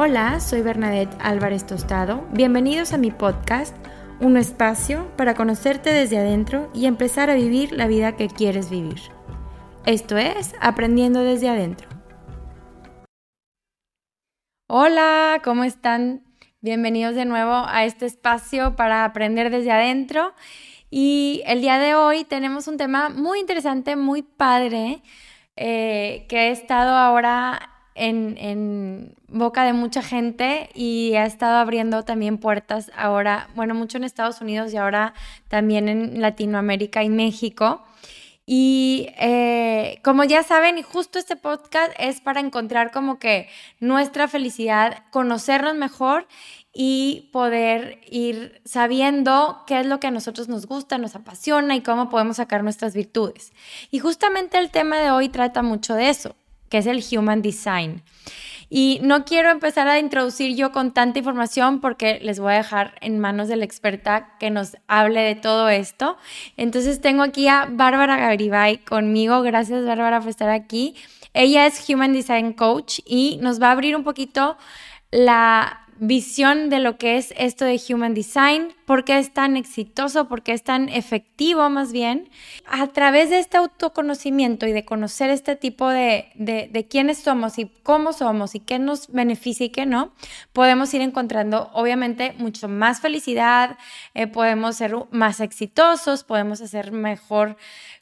Hola, soy Bernadette Álvarez Tostado. Bienvenidos a mi podcast, un espacio para conocerte desde adentro y empezar a vivir la vida que quieres vivir. Esto es Aprendiendo desde adentro. Hola, ¿cómo están? Bienvenidos de nuevo a este espacio para aprender desde adentro. Y el día de hoy tenemos un tema muy interesante, muy padre, eh, que he estado ahora en, boca de mucha gente y ha estado abriendo también puertas ahora, bueno, mucho en Estados Unidos y ahora también en Latinoamérica y México. Y eh, como ya saben, justo este podcast es para encontrar como que nuestra felicidad, conocernos mejor y poder ir sabiendo qué es lo que a nosotros nos gusta, nos apasiona y cómo podemos sacar nuestras virtudes. Y justamente el tema de hoy trata mucho de eso, que es el Human Design. Y no quiero empezar a introducir yo con tanta información porque les voy a dejar en manos de la experta que nos hable de todo esto. Entonces tengo aquí a Bárbara Garibay conmigo. Gracias Bárbara por estar aquí. Ella es Human Design Coach y nos va a abrir un poquito la visión de lo que es esto de Human Design, por qué es tan exitoso, por qué es tan efectivo más bien. A través de este autoconocimiento y de conocer este tipo de, de, quiénes somos y cómo somos y qué nos beneficia y qué no, podemos ir encontrando obviamente mucho más felicidad, eh, podemos ser más exitosos, podemos hacer mejor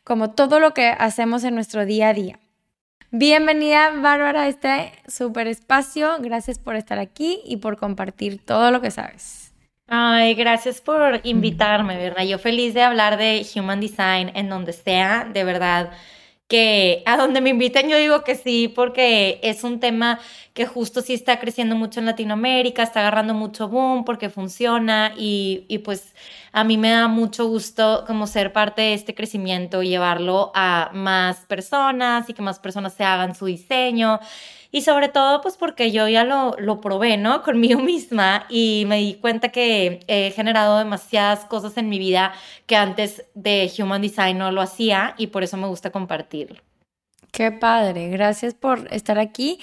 como todo lo que hacemos en nuestro día a día. Bienvenida, Bárbara, a este super espacio. Gracias por estar aquí y por compartir todo lo que sabes. Ay, gracias por invitarme, ¿verdad? Yo feliz de hablar de Human Design en donde sea, de verdad que a donde me inviten yo digo que sí, porque es un tema que justo sí está creciendo mucho en Latinoamérica, está agarrando mucho boom porque funciona y, y pues a mí me da mucho gusto como ser parte de este crecimiento y llevarlo a más personas y que más personas se hagan su diseño. Y sobre todo, pues porque yo ya lo, lo probé, ¿no? Conmigo misma y me di cuenta que he generado demasiadas cosas en mi vida que antes de Human Design no lo hacía y por eso me gusta compartirlo. Qué padre, gracias por estar aquí.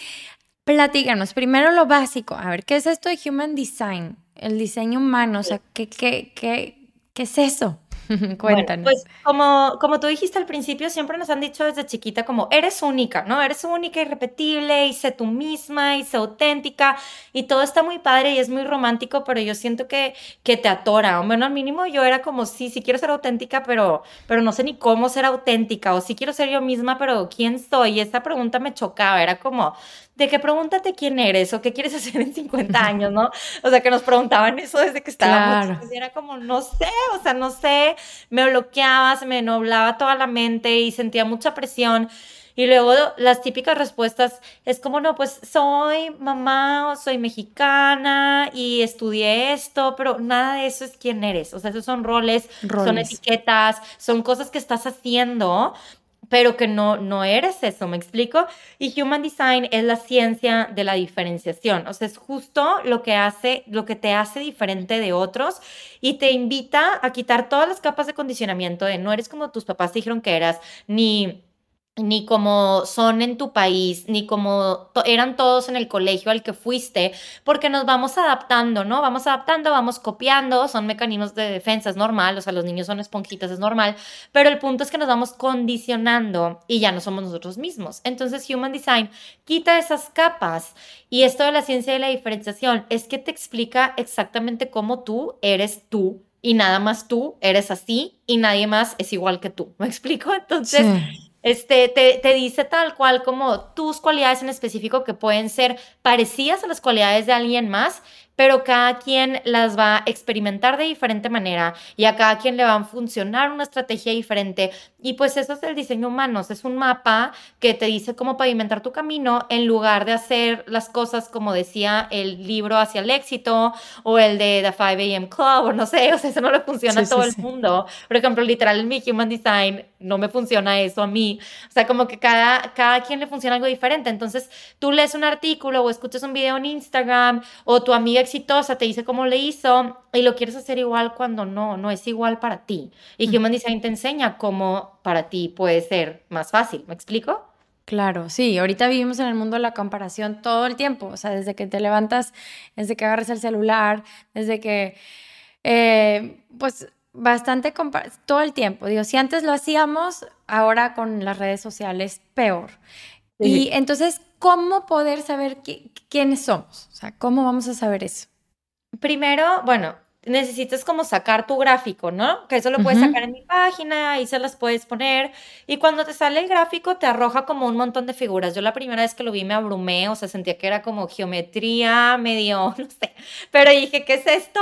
Platícanos, primero lo básico, a ver, ¿qué es esto de Human Design? El diseño humano, o sea, ¿qué, qué, qué, qué es eso? Cuéntanos. pues como, como tú dijiste al principio, siempre nos han dicho desde chiquita como eres única, ¿no? Eres única, irrepetible y sé tú misma y sé auténtica y todo está muy padre y es muy romántico, pero yo siento que, que te atora. O bueno, al mínimo yo era como, sí, sí quiero ser auténtica, pero, pero no sé ni cómo ser auténtica o sí quiero ser yo misma, pero ¿quién soy? Y esta pregunta me chocaba, era como, de que pregúntate quién eres o qué quieres hacer en 50 años, ¿no? O sea, que nos preguntaban eso desde que estábamos. Claro. Y era como, no sé, o sea, no sé, me bloqueaba, se me nublaba toda la mente y sentía mucha presión. Y luego las típicas respuestas es como, no, pues soy mamá o soy mexicana y estudié esto, pero nada de eso es quién eres. O sea, esos son roles, roles. son etiquetas, son cosas que estás haciendo pero que no, no eres eso, ¿me explico? Y Human Design es la ciencia de la diferenciación, o sea, es justo lo que hace, lo que te hace diferente de otros y te invita a quitar todas las capas de condicionamiento de no eres como tus papás dijeron que eras, ni ni como son en tu país, ni como eran todos en el colegio al que fuiste, porque nos vamos adaptando, ¿no? Vamos adaptando, vamos copiando, son mecanismos de defensa, es normal, o sea, los niños son esponjitas, es normal, pero el punto es que nos vamos condicionando y ya no somos nosotros mismos. Entonces, Human Design quita esas capas y esto de la ciencia de la diferenciación es que te explica exactamente cómo tú eres tú y nada más tú eres así y nadie más es igual que tú. ¿Me explico? Entonces este, te, te, dice tal cual como tus cualidades en específico que pueden ser parecidas a las cualidades de alguien más pero cada quien las va a experimentar de diferente manera y a cada quien le va a funcionar una estrategia diferente. Y pues eso es el diseño humano, es un mapa que te dice cómo pavimentar tu camino en lugar de hacer las cosas como decía el libro hacia el éxito o el de The 5 AM Club o no sé, o sea, eso no le funciona a todo el mundo. Por ejemplo, literal en mi Human Design no me funciona eso a mí. O sea, como que cada, cada quien le funciona algo diferente. Entonces, tú lees un artículo o escuchas un video en Instagram o tu amiga exitosa te dice cómo le hizo y lo quieres hacer igual cuando no, no es igual para ti. Y Human Design te enseña cómo para ti puede ser más fácil. ¿Me explico? Claro, sí, ahorita vivimos en el mundo de la comparación todo el tiempo, o sea, desde que te levantas, desde que agarras el celular, desde que, eh, pues, bastante, todo el tiempo. Digo, si antes lo hacíamos, ahora con las redes sociales, peor. Y entonces, ¿cómo poder saber quiénes somos? O sea, ¿cómo vamos a saber eso? Primero, bueno, necesitas como sacar tu gráfico, ¿no? Que eso lo puedes sacar en mi página, y se las puedes poner. Y cuando te sale el gráfico, te arroja como un montón de figuras. Yo la primera vez que lo vi me abrumé, o sea, sentía que era como geometría, medio, no sé. Pero dije, ¿qué es esto?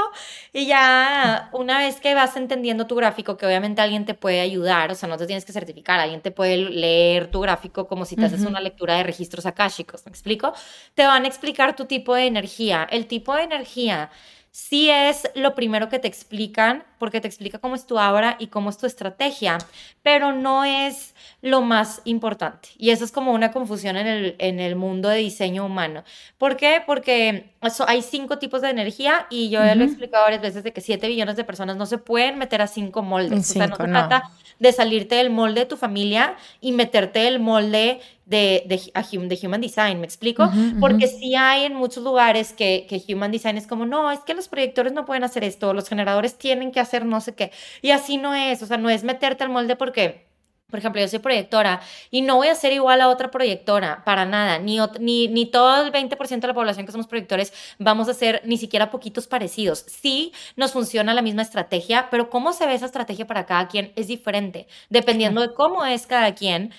Y ya una vez que vas entendiendo tu gráfico, que obviamente alguien te puede ayudar, o sea, no te tienes que certificar, alguien te puede leer tu gráfico como si te haces una lectura de registros akáshicos, ¿me explico? Te van a explicar tu tipo de energía. El tipo de energía sí es lo primero que te explican, porque te explica cómo es tu aura y cómo es tu estrategia, pero no es lo más importante. Y eso es como una confusión en el, en el mundo de diseño humano. ¿Por qué? Porque hay cinco tipos de energía y yo ya lo he explicado varias veces de que siete billones de personas no se pueden meter a cinco moldes. o sea, no se trata de salirte del molde de tu familia y meterte el molde de, de, Human Design, ¿me explico? Porque sí hay en muchos lugares que, que Human Design es como, no, es que los proyectores no pueden hacer esto, los generadores tienen que hacer no sé qué. Y así no es, o sea, no es meterte al molde porque por ejemplo, yo soy proyectora y no voy a ser igual a otra proyectora, para nada, ni, ni, ni todo el 20% de la población que somos proyectores vamos a ser ni siquiera poquitos parecidos. Sí nos funciona la misma estrategia, pero cómo se ve esa estrategia para cada quien es diferente, dependiendo de cómo es cada quien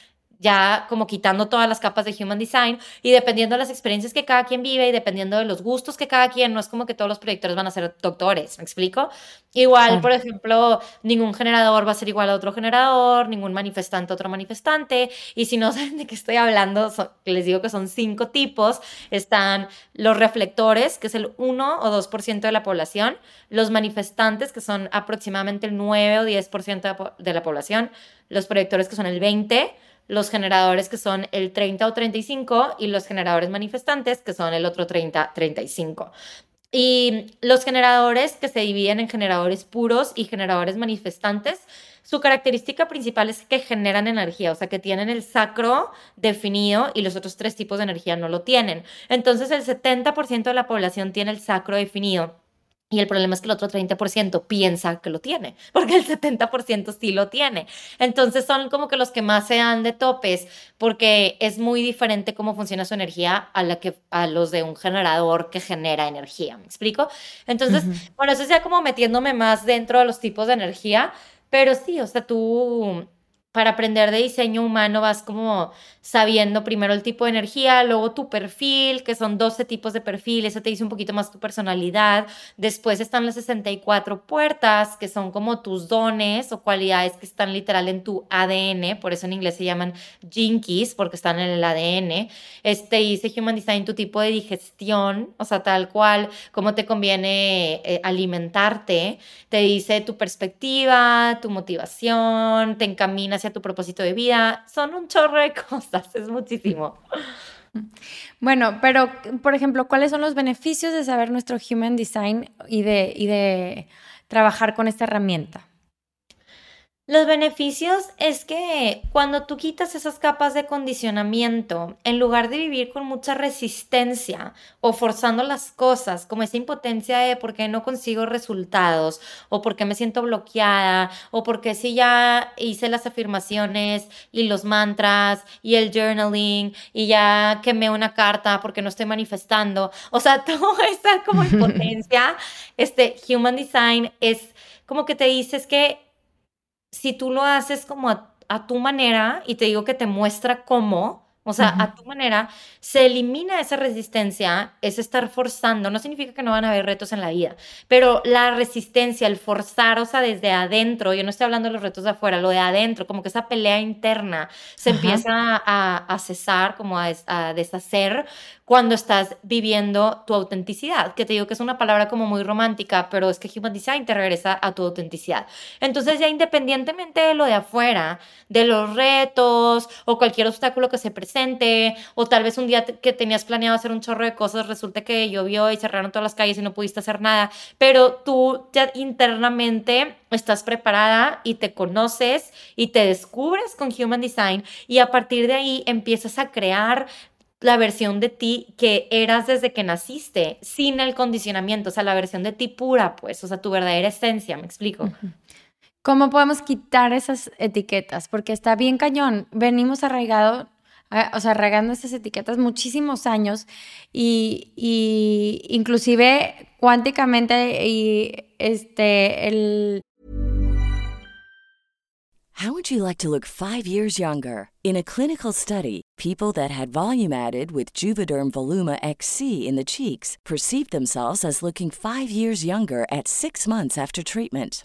ya como quitando todas las capas de Human Design y dependiendo de las experiencias que cada quien vive y dependiendo de los gustos que cada quien, no es como que todos los proyectores van a ser doctores, ¿me explico? Igual, por ejemplo, ningún generador va a ser igual a otro generador, ningún manifestante a otro manifestante, y si no saben de qué estoy hablando, les digo que son cinco tipos, están los reflectores, que es el 1 o 2% de la población, los manifestantes, que son aproximadamente el 9 o 10% de la población, los proyectores, que son el 20%, los generadores que son el 30 o 35 y los generadores manifestantes que son el otro 30, 35. Y los generadores que se dividen en generadores puros y generadores manifestantes, su característica principal es que generan energía, o sea, que tienen el sacro definido y los otros tres tipos de energía no lo tienen. Entonces, el 70% de la población tiene el sacro definido. Y el problema es que el otro 30% piensa que lo tiene, porque el 70% sí lo tiene. Entonces son como que los que más se dan de topes, porque es muy diferente cómo funciona su energía a, la que, a los de un generador que genera energía. ¿Me explico? Entonces, bueno, eso es ya como metiéndome más dentro de los tipos de energía, pero sí, o sea, tú para aprender de diseño humano vas como sabiendo primero el tipo de energía, luego tu perfil, que son 12 tipos de perfil, eso te dice un poquito más tu personalidad. Después están las 64 puertas, que son como tus dones o cualidades que están literal en tu ADN, por eso en inglés se llaman jinkies, porque están en el ADN. Este dice Human Design tu tipo de digestión, o sea, tal cual, cómo te conviene eh, alimentarte. Te dice tu perspectiva, tu motivación, te encamina hacia tu propósito de vida. Son un chorro de cosas es muchísimo. Bueno, pero por ejemplo, ¿cuáles son los beneficios de saber nuestro Human Design y de, y de trabajar con esta herramienta? Los beneficios es que cuando tú quitas esas capas de condicionamiento, en lugar de vivir con mucha resistencia o forzando las cosas, como esa impotencia de por qué no consigo resultados o por qué me siento bloqueada o por qué si ya hice las afirmaciones y los mantras y el journaling y ya quemé una carta porque no estoy manifestando, o sea, toda esa como impotencia, este Human Design es como que te dices que si tú lo haces como a, tu manera y te digo que te muestra cómo, o sea, a tu manera, se elimina esa resistencia, es estar forzando, no significa que no van a haber retos en la vida, pero la resistencia, el forzar, o sea, desde adentro, yo no estoy hablando de los retos de afuera, lo de adentro, como que esa pelea interna se empieza a, cesar, como a, a deshacer, cuando estás viviendo tu autenticidad, que te digo que es una palabra como muy romántica, pero es que Human Design te regresa a tu autenticidad. Entonces ya independientemente de lo de afuera, de los retos o cualquier obstáculo que se presente, o tal vez un día que tenías planeado hacer un chorro de cosas, resulta que llovió y cerraron todas las calles y no pudiste hacer nada, pero tú ya internamente estás preparada y te conoces y te descubres con Human Design y a partir de ahí empiezas a crear la versión de ti que eras desde que naciste, sin el condicionamiento, o sea, la versión de ti pura, pues, o sea, tu verdadera esencia, me explico. ¿Cómo podemos quitar esas etiquetas? Porque está bien cañón. Venimos arraigado, o sea, arraigando esas etiquetas muchísimos años y, y inclusive cuánticamente y este el How would you like to look 5 years younger? In a clinical study, people that had volume added with Juvederm Voluma XC in the cheeks perceived themselves as looking 5 years younger at 6 months after treatment.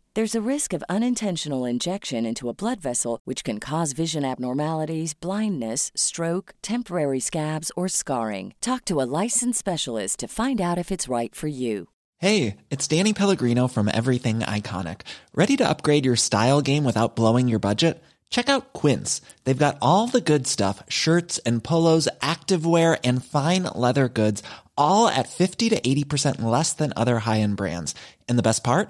There's a risk of unintentional injection into a blood vessel, which can cause vision abnormalities, blindness, stroke, temporary scabs, or scarring. Talk to a licensed specialist to find out if it's right for you. Hey, it's Danny Pellegrino from Everything Iconic. Ready to upgrade your style game without blowing your budget? Check out Quince. They've got all the good stuff shirts and polos, activewear, and fine leather goods, all at 50 to 80% less than other high end brands. And the best part?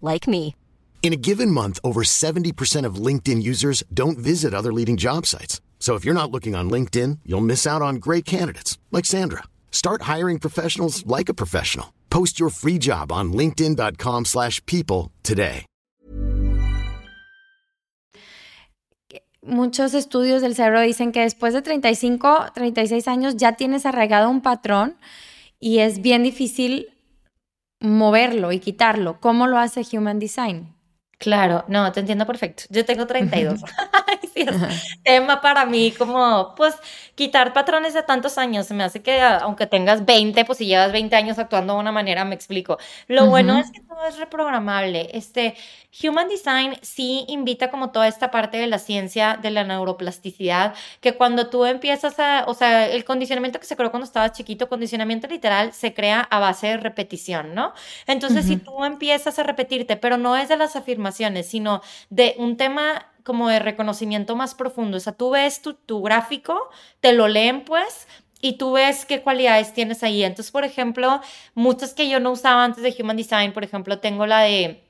like me. In a given month, over 70% of LinkedIn users don't visit other leading job sites. So if you're not looking on LinkedIn, you'll miss out on great candidates like Sandra. Start hiring professionals like a professional. Post your free job on linkedin.com/people today. Muchos estudios del cerebro dicen que después de 35, 36 años ya tienes arraigado un patrón y es bien difícil moverlo y quitarlo. ¿Cómo lo hace Human Design? Claro, no, te entiendo perfecto. Yo tengo 32. Sí, es tema para mí como, pues, quitar patrones de tantos años. Se me hace que ah, aunque tengas 20, pues si llevas 20 años actuando de una manera, me explico. Lo bueno es que todo es reprogramable. Este, Human Design sí invita como toda esta parte de la ciencia de la neuroplasticidad, que cuando tú empiezas a, o sea, el condicionamiento que se creó cuando estabas chiquito, condicionamiento literal, se crea a base de repetición, ¿no? Entonces, si tú empiezas a repetirte, pero no es de las afirmaciones, sino de un tema como de reconocimiento más profundo. O sea, tú ves tu, tu gráfico, te lo leen pues, y tú ves qué cualidades tienes ahí. Entonces, por ejemplo, muchas que yo no usaba antes de Human Design, por ejemplo, tengo la de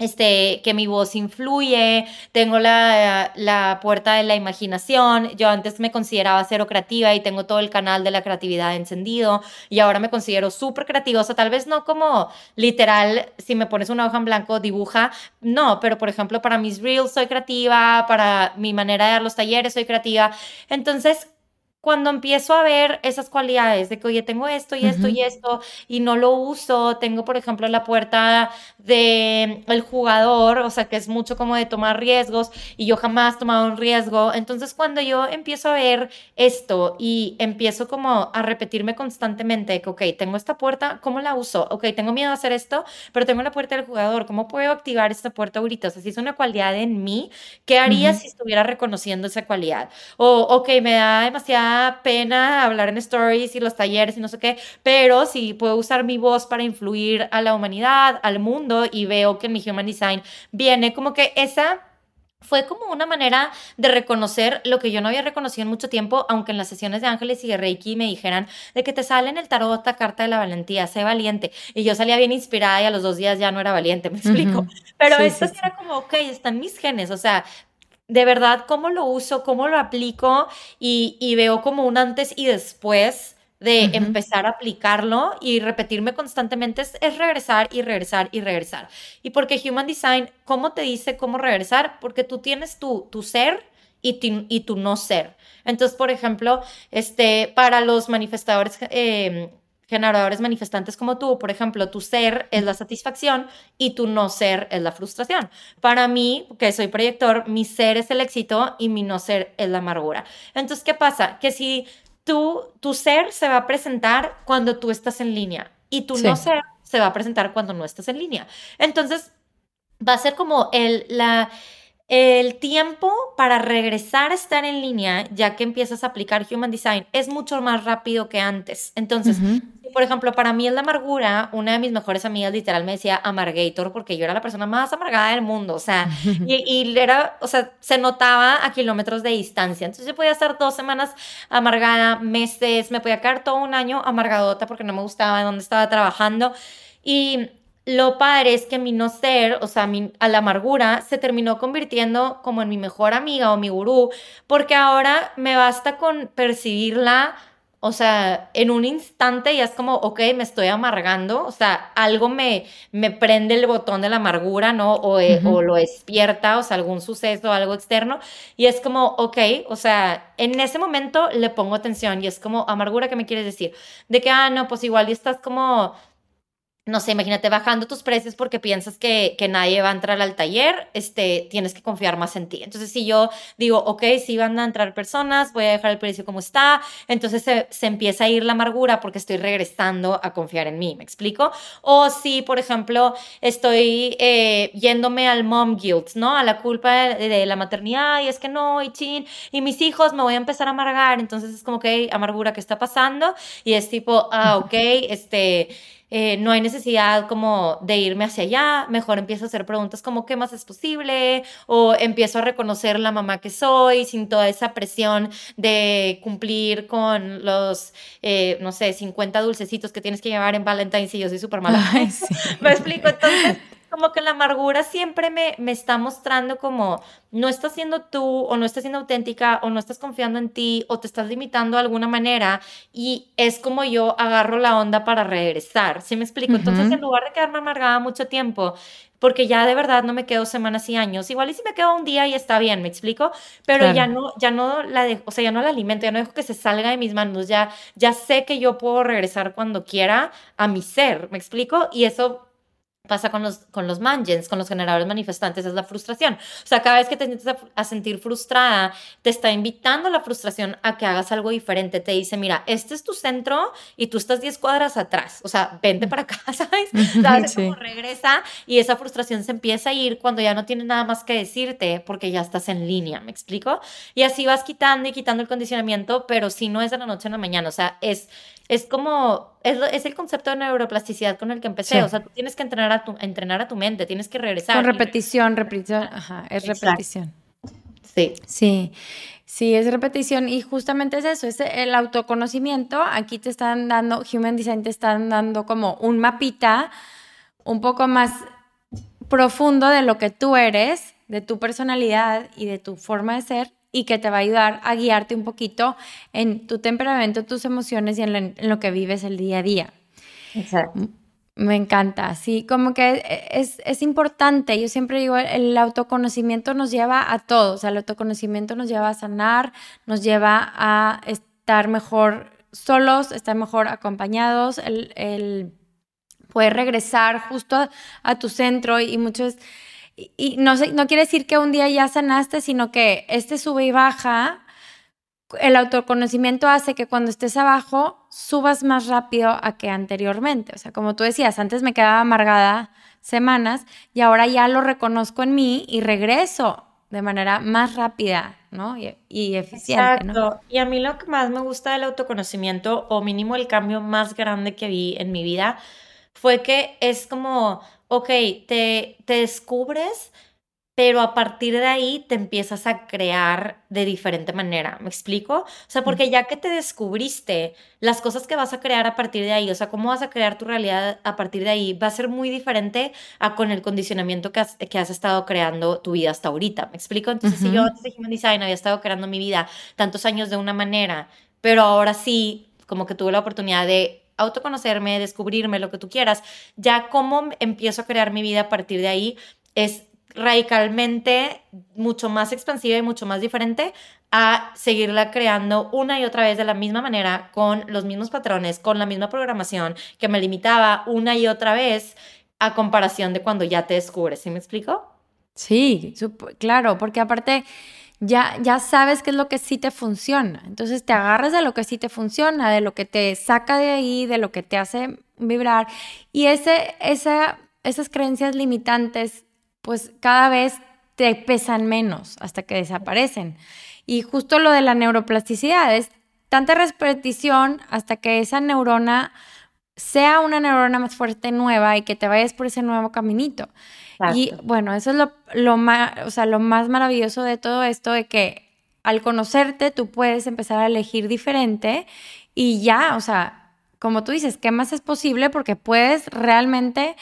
este, que mi voz influye, tengo la, la, puerta de la imaginación, yo antes me consideraba cero creativa y tengo todo el canal de la creatividad encendido y ahora me considero súper creativa, o sea, tal vez no como literal, si me pones una hoja en blanco, dibuja, no, pero por ejemplo, para mis reels soy creativa, para mi manera de dar los talleres soy creativa, entonces cuando empiezo a ver esas cualidades de que, oye, tengo esto y esto y esto y no lo uso, tengo, por ejemplo, la puerta del el jugador, o sea, que es mucho como de tomar riesgos y yo jamás he tomado un riesgo. Entonces, cuando yo empiezo a ver esto y empiezo como a repetirme constantemente que, ok, tengo esta puerta, ¿cómo la uso? Ok, tengo miedo a hacer esto, pero tengo la puerta del jugador, ¿cómo puedo activar esta puerta ahorita? O sea, si es una cualidad en mí, ¿qué haría si estuviera reconociendo esa cualidad? O, ok, me da demasiada pena hablar en stories y los talleres y no sé qué, pero si puedo usar mi voz para influir a la humanidad, al mundo y veo que mi Human Design viene como que esa fue como una manera de reconocer lo que yo no había reconocido en mucho tiempo, aunque en las sesiones de ángeles y de Reiki me dijeran de que te sale en el tarot la carta de la valentía, sé valiente. Y yo salía bien inspirada y a los dos días ya no era valiente, me explico. Pero esto era como, ok, están mis genes, o sea, de verdad, cómo lo uso, cómo lo aplico y, y veo como un antes y después de empezar a aplicarlo y repetirme constantemente es, regresar y regresar y regresar. Y porque Human Design, ¿cómo te dice cómo regresar? Porque tú tienes tu, tu ser y tu, y tu no ser. Entonces, por ejemplo, este, para los manifestadores, em, generadores manifestantes como tú, por ejemplo, tu ser es la satisfacción y tu no ser es la frustración. Para mí, que soy proyector, mi ser es el éxito y mi no ser es la amargura. Entonces, ¿qué pasa? Que si tu ser se va a presentar cuando tú estás en línea y tu no ser se va a presentar cuando no estás en línea. Entonces, va a ser como el, la, el tiempo para regresar a estar en línea, ya que empiezas a aplicar Human Design, es mucho más rápido que antes. Entonces, por ejemplo, para mí es la amargura, una de mis mejores amigas literal me decía amargator porque yo era la persona más amargada del mundo, o sea, y, era, o sea, se notaba a kilómetros de distancia. Entonces yo podía estar dos semanas amargada, meses, me podía quedar todo un año amargadota porque no me gustaba dónde estaba trabajando. Y lo padre es que mi no ser, o sea, mi, a la amargura, se terminó convirtiendo como en mi mejor amiga o mi gurú, porque ahora me basta con percibirla o sea, en un instante ya es como, ok, me estoy amargando, o sea, algo me, me prende el botón de la amargura, ¿no? O, eh, o lo despierta, o sea, algún suceso, algo externo, y es como, ok, o sea, en ese momento le pongo atención y es como, amargura, ¿qué me quieres decir? De que, ah, no, pues igual y estás como no sé, imagínate bajando tus precios porque piensas que, que, nadie va a entrar al taller, este, tienes que confiar más en ti. Entonces, si yo digo, ok, si van a entrar personas, voy a dejar el precio como está, entonces se, se, empieza a ir la amargura porque estoy regresando a confiar en mí, ¿me explico? O si, por ejemplo, estoy eh, yéndome al mom guilt, ¿no? A la culpa de, la maternidad y es que no, y chin, y mis hijos me voy a empezar a amargar, entonces es como que amargura, ¿qué está pasando? Y es tipo, ah, ok, este eh, no hay necesidad como de irme hacia allá, mejor empiezo a hacer preguntas como qué más es posible o empiezo a reconocer la mamá que soy sin toda esa presión de cumplir con los, eh, no sé, 50 dulcecitos que tienes que llevar en Valentine's y yo soy súper mala. Me explico, entonces como que la amargura siempre me, me está mostrando como no estás siendo tú o no estás siendo auténtica o no estás confiando en ti o te estás limitando de alguna manera y es como yo agarro la onda para regresar, ¿sí me explico? Entonces en lugar de quedarme amargada mucho tiempo, porque ya de verdad no me quedo semanas y años, igual y si me quedo un día y está bien, ¿me explico? Pero ya no, ya no la dejo, o sea, ya no la alimento, ya no dejo que se salga de mis manos, ya, ya sé que yo puedo regresar cuando quiera a mi ser, ¿me explico? Y eso pasa con los, con los mangens, con los generadores manifestantes, es la frustración. O sea, cada vez que te sientes a, sentir frustrada, te está invitando la frustración a que hagas algo diferente. Te dice, mira, este es tu centro y tú estás 10 cuadras atrás. O sea, vente para acá, ¿sabes? ¿Sabes? Como regresa y esa frustración se empieza a ir cuando ya no tiene nada más que decirte porque ya estás en línea, ¿me explico? Y así vas quitando y quitando el condicionamiento, pero si no es de la noche a la mañana. O sea, es, es como, es, el concepto de neuroplasticidad con el que empecé. O sea, tú tienes que entrenar a, tu, entrenar a tu mente, tienes que regresar. Con repetición, repetición, ajá, es repetición. Sí. Sí. Sí, es repetición y justamente es eso, es el autoconocimiento. Aquí te están dando, Human Design te están dando como un mapita un poco más profundo de lo que tú eres, de tu personalidad y de tu forma de ser y que te va a ayudar a guiarte un poquito en tu temperamento, tus emociones y en lo, que vives el día a día. Exacto. Me encanta, sí, como que es, es, importante, yo siempre digo, el autoconocimiento nos lleva a todos, o sea, el autoconocimiento nos lleva a sanar, nos lleva a estar mejor solos, estar mejor acompañados, el, el poder regresar justo a, a tu centro y muchos y no, no quiere decir que un día ya sanaste, sino que este sube y baja, el autoconocimiento hace que cuando estés abajo subas más rápido a que anteriormente. O sea, como tú decías, antes me quedaba amargada semanas y ahora ya lo reconozco en mí y regreso de manera más rápida, ¿no? Y, eficiente, Exacto. Y a mí lo que más me gusta del autoconocimiento, o mínimo el cambio más grande que vi en mi vida, fue que es como ok, te, te descubres, pero a partir de ahí te empiezas a crear de diferente manera, ¿me explico? O sea, porque ya que te descubriste las cosas que vas a crear a partir de ahí, o sea, cómo vas a crear tu realidad a partir de ahí, va a ser muy diferente a con el condicionamiento que has, que has estado creando tu vida hasta ahorita, ¿me explico? Entonces, si yo antes de Human Design había estado creando mi vida tantos años de una manera, pero ahora sí, como que tuve la oportunidad de autoconocerme, descubrirme, lo que tú quieras, ya cómo empiezo a crear mi vida a partir de ahí es radicalmente mucho más expansiva y mucho más diferente a seguirla creando una y otra vez de la misma manera, con los mismos patrones, con la misma programación que me limitaba una y otra vez a comparación de cuando ya te descubres. ¿Sí me explico? Sí, claro, porque aparte ya, ya sabes qué es lo que sí te funciona. Entonces te agarras de lo que sí te funciona, de lo que te saca de ahí, de lo que te hace vibrar. Y ese, esa, esas creencias limitantes pues cada vez te pesan menos hasta que desaparecen. Y justo lo de la neuroplasticidad es tanta repetición hasta que esa neurona sea una neurona más fuerte nueva y que te vayas por ese nuevo caminito. Y bueno, eso es lo, lo, más, o sea, lo más maravilloso de todo esto, de que al conocerte tú puedes empezar a elegir diferente y ya, o sea, como tú dices, ¿qué más es posible? Porque puedes realmente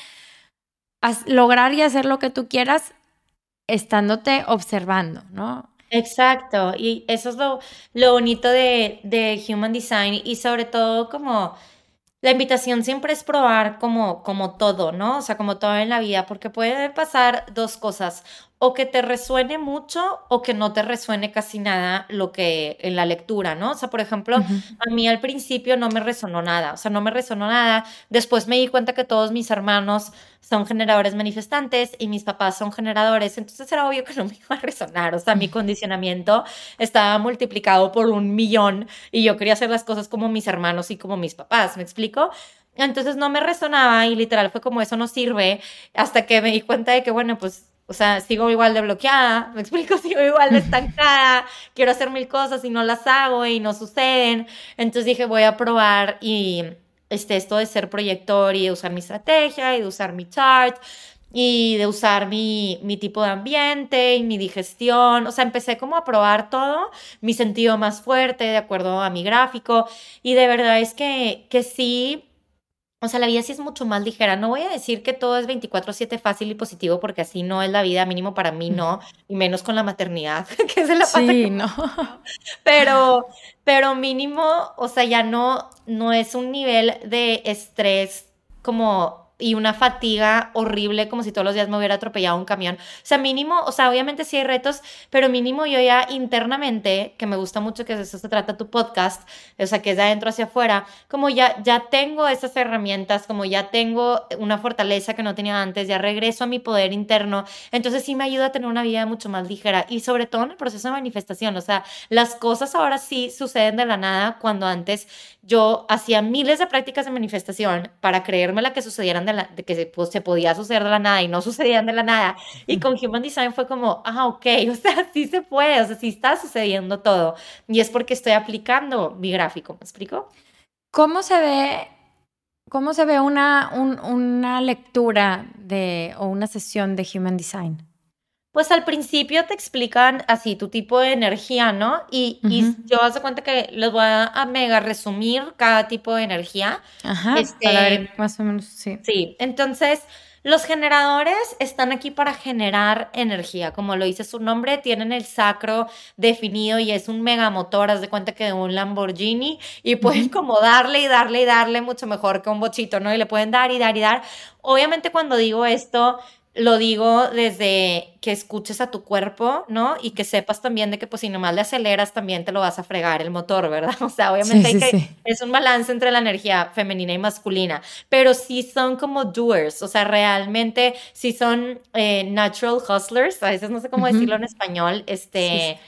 lograr y hacer lo que tú quieras estándote observando, ¿no? Exacto, y eso es lo, lo bonito de, de Human Design y sobre todo como la invitación siempre es probar como, como todo, ¿no? O sea, como todo en la vida, porque puede pasar dos cosas o que te resuene mucho o que no te resuene casi nada lo que en la lectura, ¿no? O sea, por ejemplo, a mí al principio no me resonó nada, o sea, no me resonó nada. Después me di cuenta que todos mis hermanos son generadores manifestantes y mis papás son generadores, entonces era obvio que no me iba a resonar, o sea, mi condicionamiento estaba multiplicado por un millón y yo quería hacer las cosas como mis hermanos y como mis papás, ¿me explico? Entonces no me resonaba y literal fue como eso no sirve hasta que me di cuenta de que, bueno, pues o sea, sigo igual de bloqueada, me explico, sigo igual de estancada, quiero hacer mil cosas y no las hago y no suceden. Entonces dije, voy a probar y este, esto de ser proyector y de usar mi estrategia y de usar mi chart y de usar mi, mi tipo de ambiente y mi digestión. O sea, empecé como a probar todo, mi sentido más fuerte de acuerdo a mi gráfico y de verdad es que, que sí o sea, la vida sí es mucho más ligera. No voy a decir que todo es 24/7 fácil y positivo, porque así no es la vida, mínimo para mí no, y menos con la maternidad, que es de la Sí, no. Pero, pero mínimo, o sea, ya no, no es un nivel de estrés como y una fatiga horrible como si todos los días me hubiera atropellado un camión. O sea, mínimo, o sea, obviamente sí hay retos, pero mínimo yo ya internamente, que me gusta mucho que de eso se trata tu podcast, o sea, que es de adentro hacia afuera, como ya, ya tengo esas herramientas, como ya tengo una fortaleza que no tenía antes, ya regreso a mi poder interno, entonces sí me ayuda a tener una vida mucho más ligera y sobre todo en el proceso de manifestación, o sea, las cosas ahora sí suceden de la nada cuando antes yo hacía miles de prácticas de manifestación para creerme la que sucedieran de, que se, pues, se podía suceder de la nada y no sucedían de la nada. Y con Human Design fue como, ah, ok, o sea, sí se puede, o sea, sí está sucediendo todo. Y es porque estoy aplicando mi gráfico, ¿me explico? ¿Cómo se ve, cómo se ve una, una lectura de, o una sesión de Human Design? Pues al principio te explican así tu tipo de energía, ¿no? Y, y yo hago cuenta que les voy a, mega resumir cada tipo de energía. Ajá, este, más o menos, sí. Sí, entonces los generadores están aquí para generar energía, como lo dice su nombre, tienen el sacro definido y es un mega motor, haz de cuenta que de un Lamborghini y pueden como darle y darle y darle mucho mejor que un bochito, ¿no? Y le pueden dar y dar y dar. Obviamente cuando digo esto, lo digo desde que escuches a tu cuerpo, ¿no? Y que sepas también de que pues si nomás le aceleras también te lo vas a fregar el motor, ¿verdad? O sea, obviamente es un balance entre la energía femenina y masculina, pero sí son como doers, o sea, realmente sí son eh, natural hustlers, a veces no sé cómo decirlo en español, este...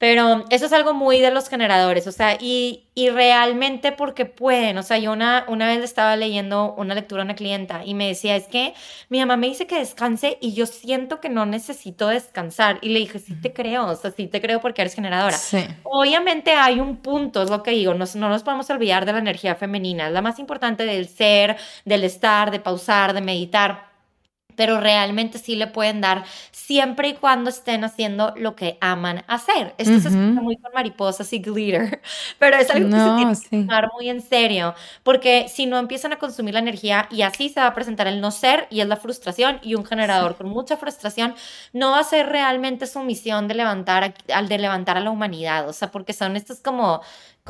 Pero eso es algo muy de los generadores, o sea, y, y realmente porque pueden, o sea, yo una, una vez estaba leyendo una lectura a una clienta y me decía, es que mi mamá me dice que descanse y yo siento que no necesito descansar. Y le dije, sí te creo, o sea, sí te creo porque eres generadora. Sí. Obviamente hay un punto, es lo que digo, no, no nos podemos olvidar de la energía femenina, es la más importante del ser, del estar, de pausar, de meditar pero realmente sí le pueden dar siempre y cuando estén haciendo lo que aman hacer. Esto se escucha muy con mariposas y glitter, pero es algo que se tiene que tomar muy en serio, porque si no empiezan a consumir la energía y así se va a presentar el no ser y es la frustración y un generador con mucha frustración no va a ser realmente su misión de levantar al de levantar a la humanidad, o sea, porque son estos como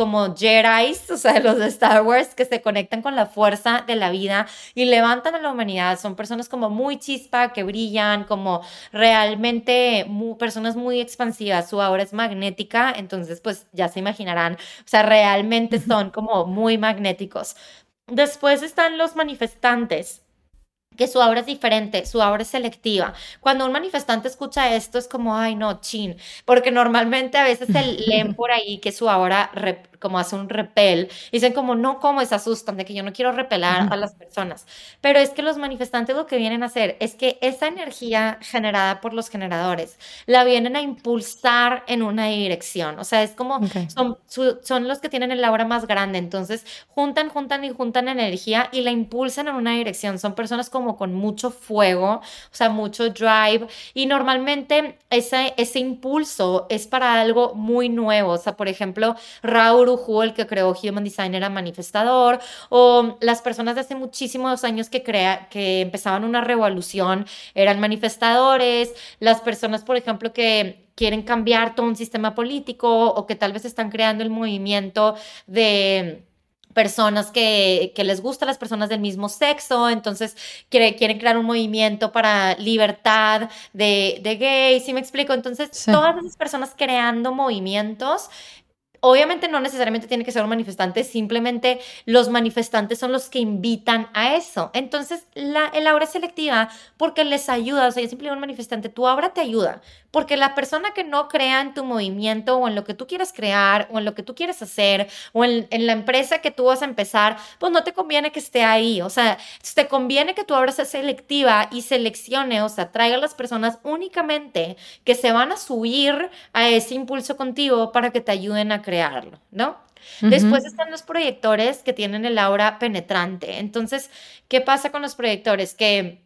como Jedi, o sea, los de Star Wars, que se conectan con la fuerza de la vida y levantan a la humanidad. Son personas como muy chispa, que brillan, como realmente personas muy expansivas. Su aura es magnética, entonces pues ya se imaginarán, o sea, realmente son como muy magnéticos. Después están los manifestantes que su obra es diferente, su obra es selectiva. Cuando un manifestante escucha esto es como, ay no, chin, porque normalmente a veces se leen por ahí que su obra como hace un repel, dicen como, no, como se asustan de que yo no quiero repelar a las personas. Pero es que los manifestantes lo que vienen a hacer es que esa energía generada por los generadores la vienen a impulsar en una dirección. O sea, es como, son, son los que tienen el aura más grande. Entonces, juntan, juntan y juntan energía y la impulsan en una dirección. Son personas como con mucho fuego, o sea, mucho drive. Y normalmente ese, ese impulso es para algo muy nuevo. O sea, por ejemplo, Raúl el que creó Human Design, era manifestador, o las personas de hace muchísimos años que, crea, que empezaban una revolución eran manifestadores, las personas, por ejemplo, que quieren cambiar todo un sistema político o que tal vez están creando el movimiento de personas que, que, les gustan las personas del mismo sexo, entonces quieren crear un movimiento para libertad de, de gays, ¿sí me explico? Entonces, todas esas personas creando movimientos Obviamente no necesariamente tiene que ser un manifestante, simplemente los manifestantes son los que invitan a eso. Entonces, la, el aura selectiva porque les ayuda, o sea, yo simplemente un manifestante, tu obra te ayuda, porque la persona que no crea en tu movimiento o en lo que tú quieres crear o en lo que tú quieres hacer o en, en la empresa que tú vas a empezar, pues no te conviene que esté ahí, o sea, te conviene que tu obra sea selectiva y seleccione, o sea, traiga a las personas únicamente que se van a subir a ese impulso contigo para que te ayuden a crear crearlo, ¿no? Después están los proyectores que tienen el aura penetrante. Entonces, ¿qué pasa con los proyectores? Que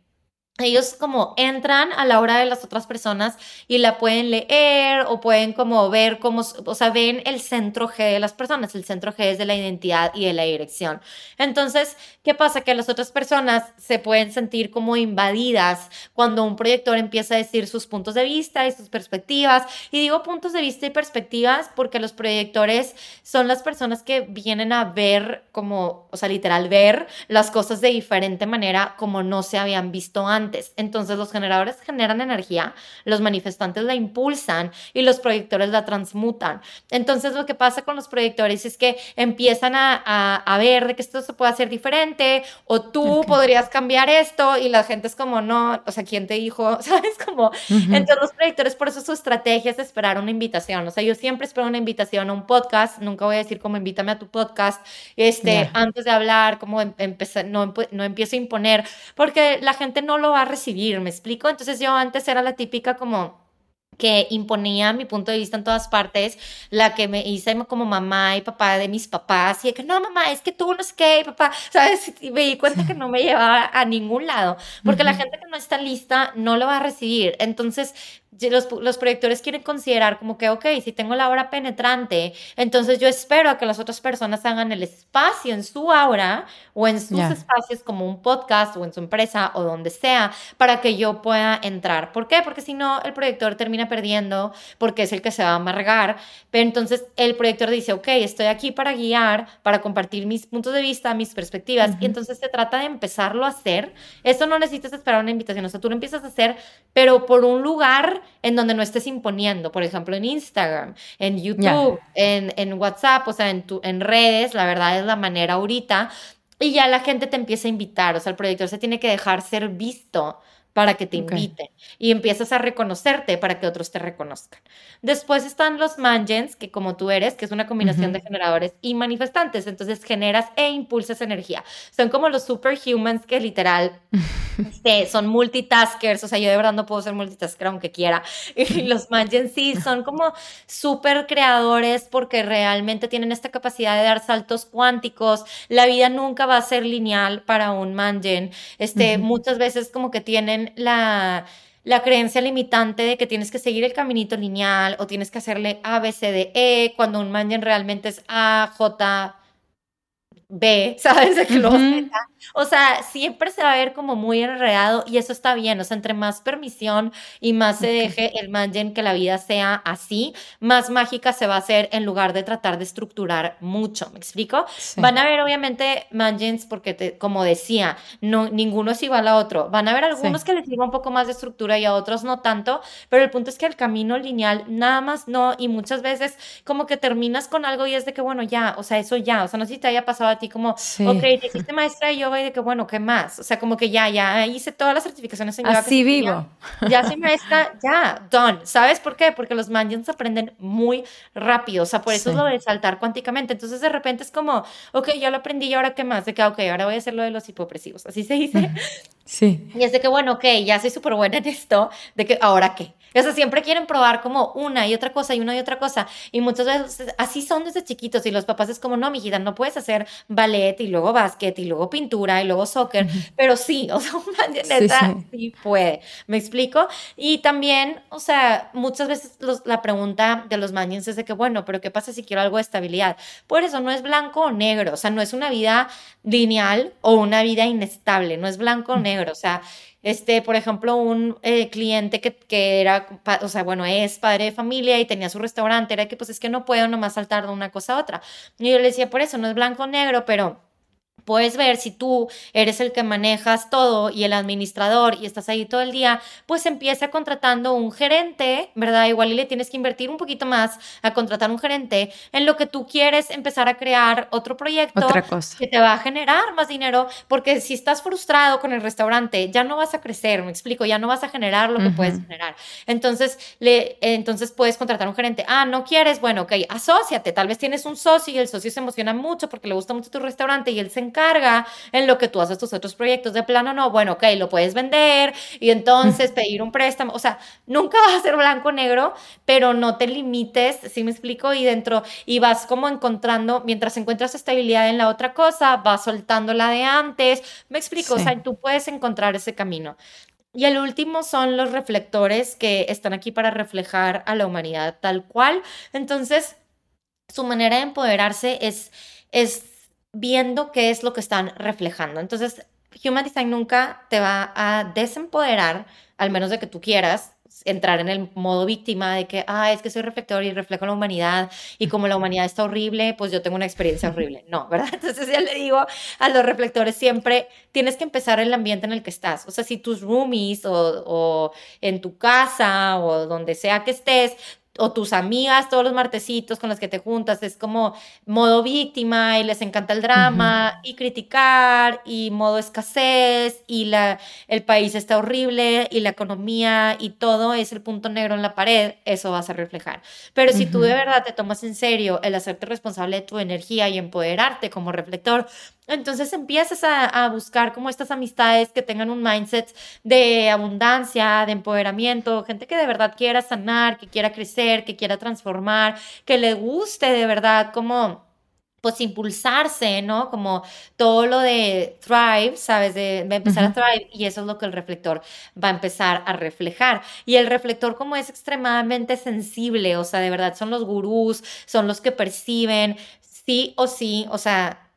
ellos como entran a la hora de las otras personas y la pueden leer o pueden como ver cómo, o sea, ven el centro G de las personas. El centro G es de la identidad y de la dirección. Entonces, ¿qué pasa? Que las otras personas se pueden sentir como invadidas cuando un proyector empieza a decir sus puntos de vista y sus perspectivas. Y digo puntos de vista y perspectivas porque los proyectores son las personas que vienen a ver como, o sea, literal, ver las cosas de diferente manera como no se habían visto antes entonces los generadores generan energía, los manifestantes la impulsan y los proyectores la transmutan. Entonces lo que pasa con los proyectores es que empiezan a, a, ver de que esto se puede hacer diferente o tú podrías cambiar esto y la gente es como, no, o sea, ¿quién te dijo? ¿Sabes? Como, entonces los proyectores, por eso su estrategia es esperar una invitación. O sea, yo siempre espero una invitación a un podcast, nunca voy a decir como invítame a tu podcast, este, antes de hablar, como em, empezar, no, no empiezo a imponer, porque la gente no lo va a recibir, ¿me explico? Entonces yo antes era la típica como que imponía mi punto de vista en todas partes, la que me hice como mamá y papá de mis papás, y de que no, mamá, es que tú no es que, papá, ¿sabes? Y me di cuenta que no me llevaba a ningún lado, porque la gente que no está lista no lo va a recibir. Entonces, los, los, proyectores quieren considerar como que, ok, si tengo la aura penetrante, entonces yo espero a que las otras personas hagan el espacio en su aura o en sus espacios como un podcast o en su empresa o donde sea para que yo pueda entrar. ¿Por qué? Porque si no, el proyector termina perdiendo porque es el que se va a amargar. Pero entonces el proyector dice, ok, estoy aquí para guiar, para compartir mis puntos de vista, mis perspectivas. Y entonces se trata de empezarlo a hacer. Eso no necesitas esperar una invitación, o sea, tú lo empiezas a hacer, pero por un lugar en donde no estés imponiendo, por ejemplo, en Instagram, en YouTube, en, en, WhatsApp, o sea, en, tu, en redes, la verdad es la manera ahorita, y ya la gente te empieza a invitar, o sea, el proyector se tiene que dejar ser visto para que te inviten y empiezas a reconocerte para que otros te reconozcan. Después están los mangens, que como tú eres, que es una combinación de generadores y manifestantes, entonces generas e impulsas energía. Son como los superhumans que literal Este, son multitaskers, o sea, yo de verdad no puedo ser multitasker aunque quiera. Y los Mangens sí son como súper creadores porque realmente tienen esta capacidad de dar saltos cuánticos. La vida nunca va a ser lineal para un Mangen. Este, muchas veces como que tienen la la creencia limitante de que tienes que seguir el caminito lineal o tienes que hacerle A, B, C, D, E, cuando un mangen realmente es A, J, B, ¿sabes? De que lo o sea, siempre se va a ver como muy enredado y eso está bien. O sea, entre más permisión y más se deje el mangen que la vida sea así, más mágica se va a hacer en lugar de tratar de estructurar mucho. ¿Me explico? Van a haber, obviamente, mangens, porque, como decía, no, ninguno es igual a otro. Van a haber algunos que les sirva un poco más de estructura y a otros no tanto, pero el punto es que el camino lineal nada más no. Y muchas veces, como que terminas con algo y es de que, bueno, ya, o sea, eso ya. O sea, no sé si te haya pasado a ti como, ok, te hiciste maestra y yo y de que, bueno, ¿qué más? O sea, como que ya, ya hice todas las certificaciones en yoga. Así vivo. Ya, soy maestra, ya, done. ¿Sabes por qué? Porque los manjans aprenden muy rápido, o sea, por eso es lo de saltar cuánticamente. Entonces, de repente es como, ok, ya lo aprendí, ¿y ahora qué más? De que, ok, ahora voy a hacer lo de los hipopresivos. Así se dice. Sí. Y es de que, bueno, ok, ya soy súper buena en esto, de que, ¿ahora qué? O sea, siempre quieren probar como una y otra cosa y una y otra cosa. Y muchas veces así son desde chiquitos y los papás es como, no, mi hijita, no puedes hacer ballet y luego básquet y luego pintura y luego soccer, pero sí, o sea, una neta sí, puede. ¿Me explico? Y también, o sea, muchas veces la pregunta de los mañens es de que, bueno, pero ¿qué pasa si quiero algo de estabilidad? Por eso no es blanco o negro, o sea, no es una vida lineal o una vida inestable, no es blanco o negro, o sea, este, por ejemplo, un eh, cliente que, que, era, o sea, bueno, es padre de familia y tenía su restaurante, era que pues es que no puedo nomás saltar de una cosa a otra. Y yo le decía, por eso no es blanco o negro, pero puedes ver si tú eres el que manejas todo y el administrador y estás ahí todo el día, pues empieza contratando un gerente, ¿verdad? Igual y le tienes que invertir un poquito más a contratar un gerente en lo que tú quieres empezar a crear otro proyecto que te va a generar más dinero, porque si estás frustrado con el restaurante, ya no vas a crecer, me explico, ya no vas a generar lo que puedes generar. Entonces, le, entonces puedes contratar un gerente. Ah, no quieres, bueno, ok, asóciate, tal vez tienes un socio y el socio se emociona mucho porque le gusta mucho tu restaurante y él se carga en lo que tú haces tus otros proyectos. De plano, no, bueno, ok, lo puedes vender y entonces pedir un préstamo. O sea, nunca vas a ser blanco negro, pero no te limites, ¿sí me explico? Y dentro, y vas como encontrando, mientras encuentras estabilidad en la otra cosa, vas soltando la de antes. ¿Me explico? O sea, tú puedes encontrar ese camino. Y el último son los reflectores que están aquí para reflejar a la humanidad tal cual. Entonces, su manera de empoderarse es, es viendo qué es lo que están reflejando. Entonces, Human Design nunca te va a desempoderar, al menos de que tú quieras entrar en el modo víctima de que, ah, es que soy reflector y reflejo la humanidad y como la humanidad está horrible, pues yo tengo una experiencia horrible. No, ¿verdad? Entonces ya le digo a los reflectores siempre, tienes que empezar el ambiente en el que estás. O sea, si tus roomies o, o en tu casa o donde sea que estés, o tus amigas todos los martesitos con las que te juntas, es como modo víctima y les encanta el drama y criticar y modo escasez y la, el país está horrible y la economía y todo es el punto negro en la pared, eso vas a reflejar. Pero si tú de verdad te tomas en serio el hacerte responsable de tu energía y empoderarte como reflector, entonces empiezas a, buscar como estas amistades que tengan un mindset de abundancia, de empoderamiento, gente que de verdad quiera sanar, que quiera crecer, que quiera transformar, que le guste de verdad como pues impulsarse, ¿no? Como todo lo de Thrive, ¿sabes? De, empezar a Thrive y eso es lo que el reflector va a empezar a reflejar. Y el reflector como es extremadamente sensible, o sea, de verdad son los gurús, son los que perciben sí o sí, o sea,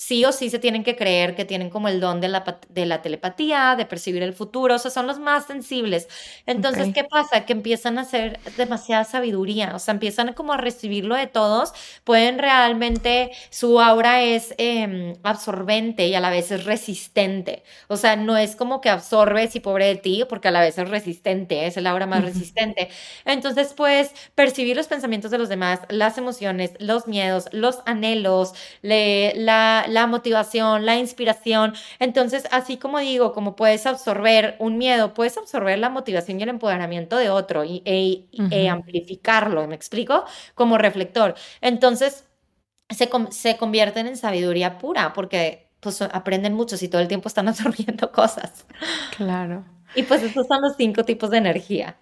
sí o sí se tienen que creer que tienen como el don de la, de la telepatía, de percibir el futuro, o sea, son los más sensibles. Entonces, ¿qué pasa? Que empiezan a hacer demasiada sabiduría, o sea, empiezan como a recibirlo de todos, pueden realmente, su aura es em, absorbente y a la vez es resistente, o sea, no es como que absorbes y pobre de ti, porque a la vez es resistente, es el aura más resistente. Entonces, puedes percibir los pensamientos de los demás, las emociones, los miedos, los anhelos, le, la la motivación, la inspiración. Entonces, así como digo, como puedes absorber un miedo, puedes absorber la motivación y el empoderamiento de otro y, e, e amplificarlo, ¿me explico? Como reflector. Entonces, se, se convierten en sabiduría pura, porque pues aprenden mucho si todo el tiempo están absorbiendo cosas. Claro. Y pues estos son los cinco tipos de energía.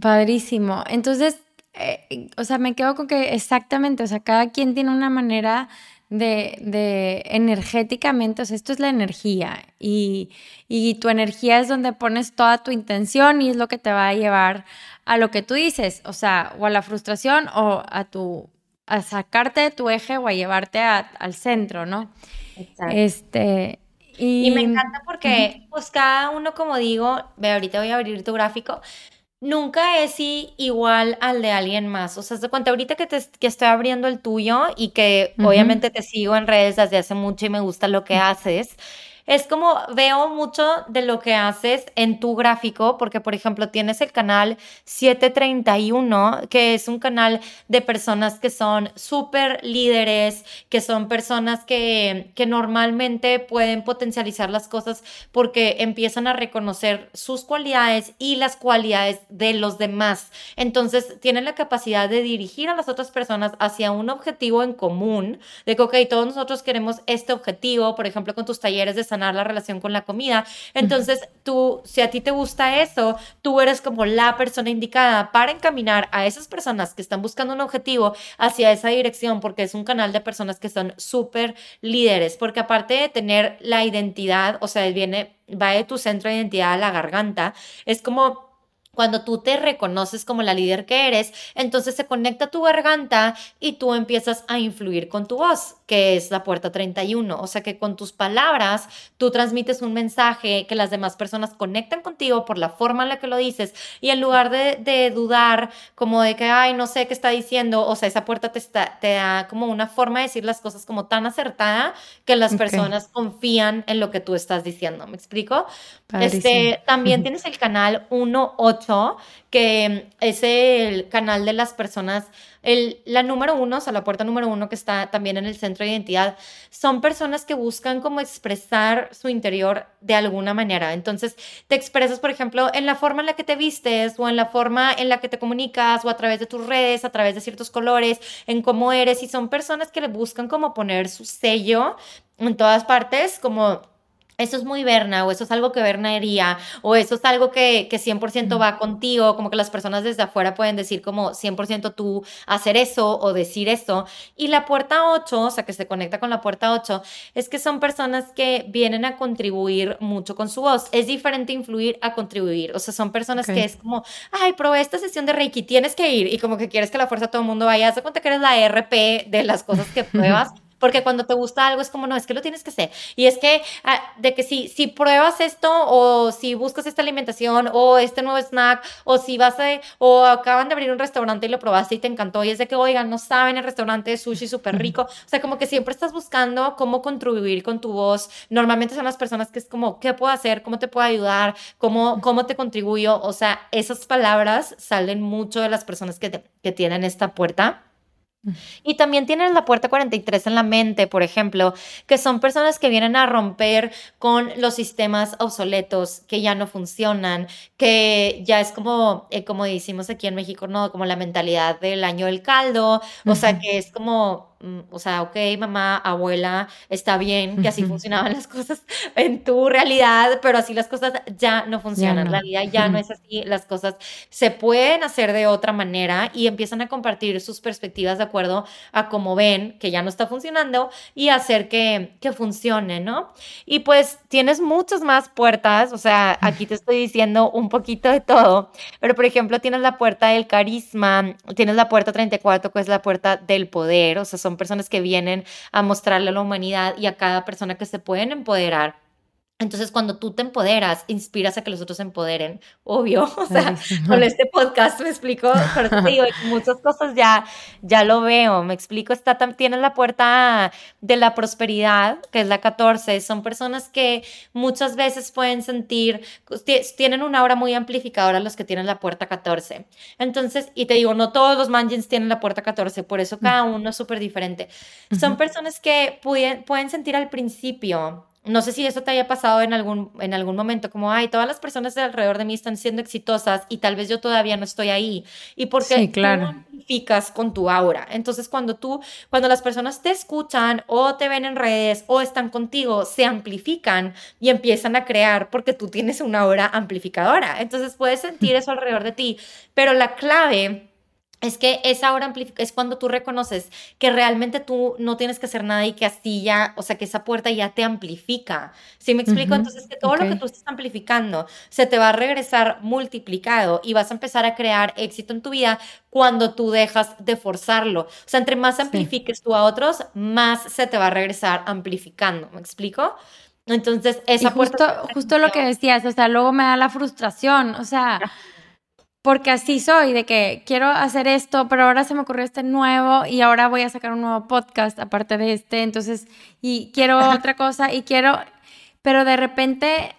Padrísimo. Entonces, eh, o sea, me quedo con que exactamente, o sea, cada quien tiene una manera de, de energéticamente, o sea, esto es la energía y, y tu energía es donde pones toda tu intención y es lo que te va a llevar a lo que tú dices, o sea, o a la frustración o a tu a sacarte de tu eje o a llevarte al centro, ¿no? Exacto. Este, y, Y me encanta porque, pues cada uno, como digo, ve, ahorita voy a abrir tu gráfico, nunca es igual al de alguien más. O sea, de cuenta, ahorita que, te, que estoy abriendo el tuyo y que obviamente te sigo en redes desde hace mucho y me gusta lo que haces, es como veo mucho de lo que haces en tu gráfico, porque por ejemplo tienes el canal 731, que es un canal de personas que son súper líderes, que son personas que, que normalmente pueden potencializar las cosas porque empiezan a reconocer sus cualidades y las cualidades de los demás. Entonces tienen la capacidad de dirigir a las otras personas hacia un objetivo en común, de que, ok, todos nosotros queremos este objetivo, por ejemplo, con tus talleres de sanar la relación con la comida. Entonces, tú, si a ti te gusta eso, tú eres como la persona indicada para encaminar a esas personas que están buscando un objetivo hacia esa dirección, porque es un canal de personas que son súper líderes, porque aparte de tener la identidad, o sea, viene, va de tu centro de identidad a la garganta, es como cuando tú te reconoces como la líder que eres, entonces se conecta tu garganta y tú empiezas a influir con tu voz, que es la puerta 31. O sea que con tus palabras tú transmites un mensaje que las demás personas conectan contigo por la forma en la que lo dices y en lugar de, de dudar como de que, ay, no sé qué está diciendo, o sea, esa puerta te, está, te da como una forma de decir las cosas como tan acertada que las personas confían en lo que tú estás diciendo. ¿Me explico? Padrísimo. Este, también tienes el canal 18, que es el canal de las personas, el, la número uno, o sea, la puerta número uno que está también en el centro de identidad, son personas que buscan como expresar su interior de alguna manera. Entonces, te expresas, por ejemplo, en la forma en la que te vistes o en la forma en la que te comunicas o a través de tus redes, a través de ciertos colores, en cómo eres. Y son personas que le buscan como poner su sello en todas partes, como eso es muy Berna, o eso es algo que Berna haría, o eso es algo que, que 100% va contigo, como que las personas desde afuera pueden decir como 100% tú hacer eso o decir eso. Y la puerta 8, o sea, que se conecta con la puerta 8, es que son personas que vienen a contribuir mucho con su voz. Es diferente influir a contribuir, o sea, son personas que es como, ay, probé esta sesión de Reiki, tienes que ir, y como que quieres que la fuerza todo el mundo vaya, haz de cuenta que eres la RP de las cosas que pruebas. Porque cuando te gusta algo es como, no, es que lo tienes que hacer. Y es que, ah, de que si, si pruebas esto, o si buscas esta alimentación, o este nuevo snack, o si vas a, o acaban de abrir un restaurante y lo probaste y te encantó, y es de que, oigan, no saben, el restaurante de sushi súper rico. O sea, como que siempre estás buscando cómo contribuir con tu voz. Normalmente son las personas que es como, ¿qué puedo hacer? ¿Cómo te puedo ayudar? ¿Cómo, cómo te contribuyo? O sea, esas palabras salen mucho de las personas que, te- que tienen esta puerta. Y también tienes la puerta 43 en la mente, por ejemplo, que son personas que vienen a romper con los sistemas obsoletos, que ya no funcionan, que ya es como, eh, como decimos aquí en México, ¿no? Como la mentalidad del año del caldo, o sea, que es como, o sea, ok, mamá, abuela, está bien que así funcionaban las cosas en tu realidad, pero así las cosas ya no funcionan, no. la vida ya no es así, las cosas se pueden hacer de otra manera y empiezan a compartir sus perspectivas de acuerdo a cómo ven que ya no está funcionando y hacer que, que funcione, ¿no? Y pues tienes muchas más puertas, o sea, aquí te estoy diciendo un poquito de todo, pero por ejemplo tienes la puerta del carisma, tienes la puerta 34 que es la puerta del poder, o sea, son personas que vienen a mostrarle a la humanidad y a cada persona que se pueden empoderar. Entonces, cuando tú te empoderas, inspiras a que los otros se empoderen, obvio. O sea, con este podcast me explico, pero te digo, muchas cosas ya, ya lo veo, me explico. Está, tienes la puerta de la prosperidad, que es la 14. Son personas que muchas veces pueden sentir, ti- tienen una aura muy amplificadora los que tienen la puerta 14. Entonces, y te digo, no todos los manjins tienen la puerta 14, por eso cada uno es súper diferente. Son personas que pueden, pueden sentir al principio no sé si eso te haya pasado en algún, en algún momento, como, ay, todas las personas de alrededor de mí están siendo exitosas y tal vez yo todavía no estoy ahí. Y porque sí, claro. tú amplificas con tu aura. Entonces, cuando tú, cuando las personas te escuchan o te ven en redes o están contigo, se amplifican y empiezan a crear porque tú tienes una aura amplificadora. Entonces, puedes sentir eso alrededor de ti. Pero la clave es que esa hora es cuando tú reconoces que realmente tú no tienes que hacer nada y que así ya, o sea, que esa puerta ya te amplifica. ¿Sí me explico? Entonces, que todo lo que tú estás amplificando se te va a regresar multiplicado y vas a empezar a crear éxito en tu vida cuando tú dejas de forzarlo. O sea, entre más amplifiques tú a otros, más se te va a regresar amplificando. ¿Me explico? Entonces, esa justo, Justo lo que decías, o sea, luego me da la frustración, o sea porque así soy, de que quiero hacer esto, pero ahora se me ocurrió este nuevo y ahora voy a sacar un nuevo podcast aparte de este, entonces, y quiero otra cosa y quiero, pero de repente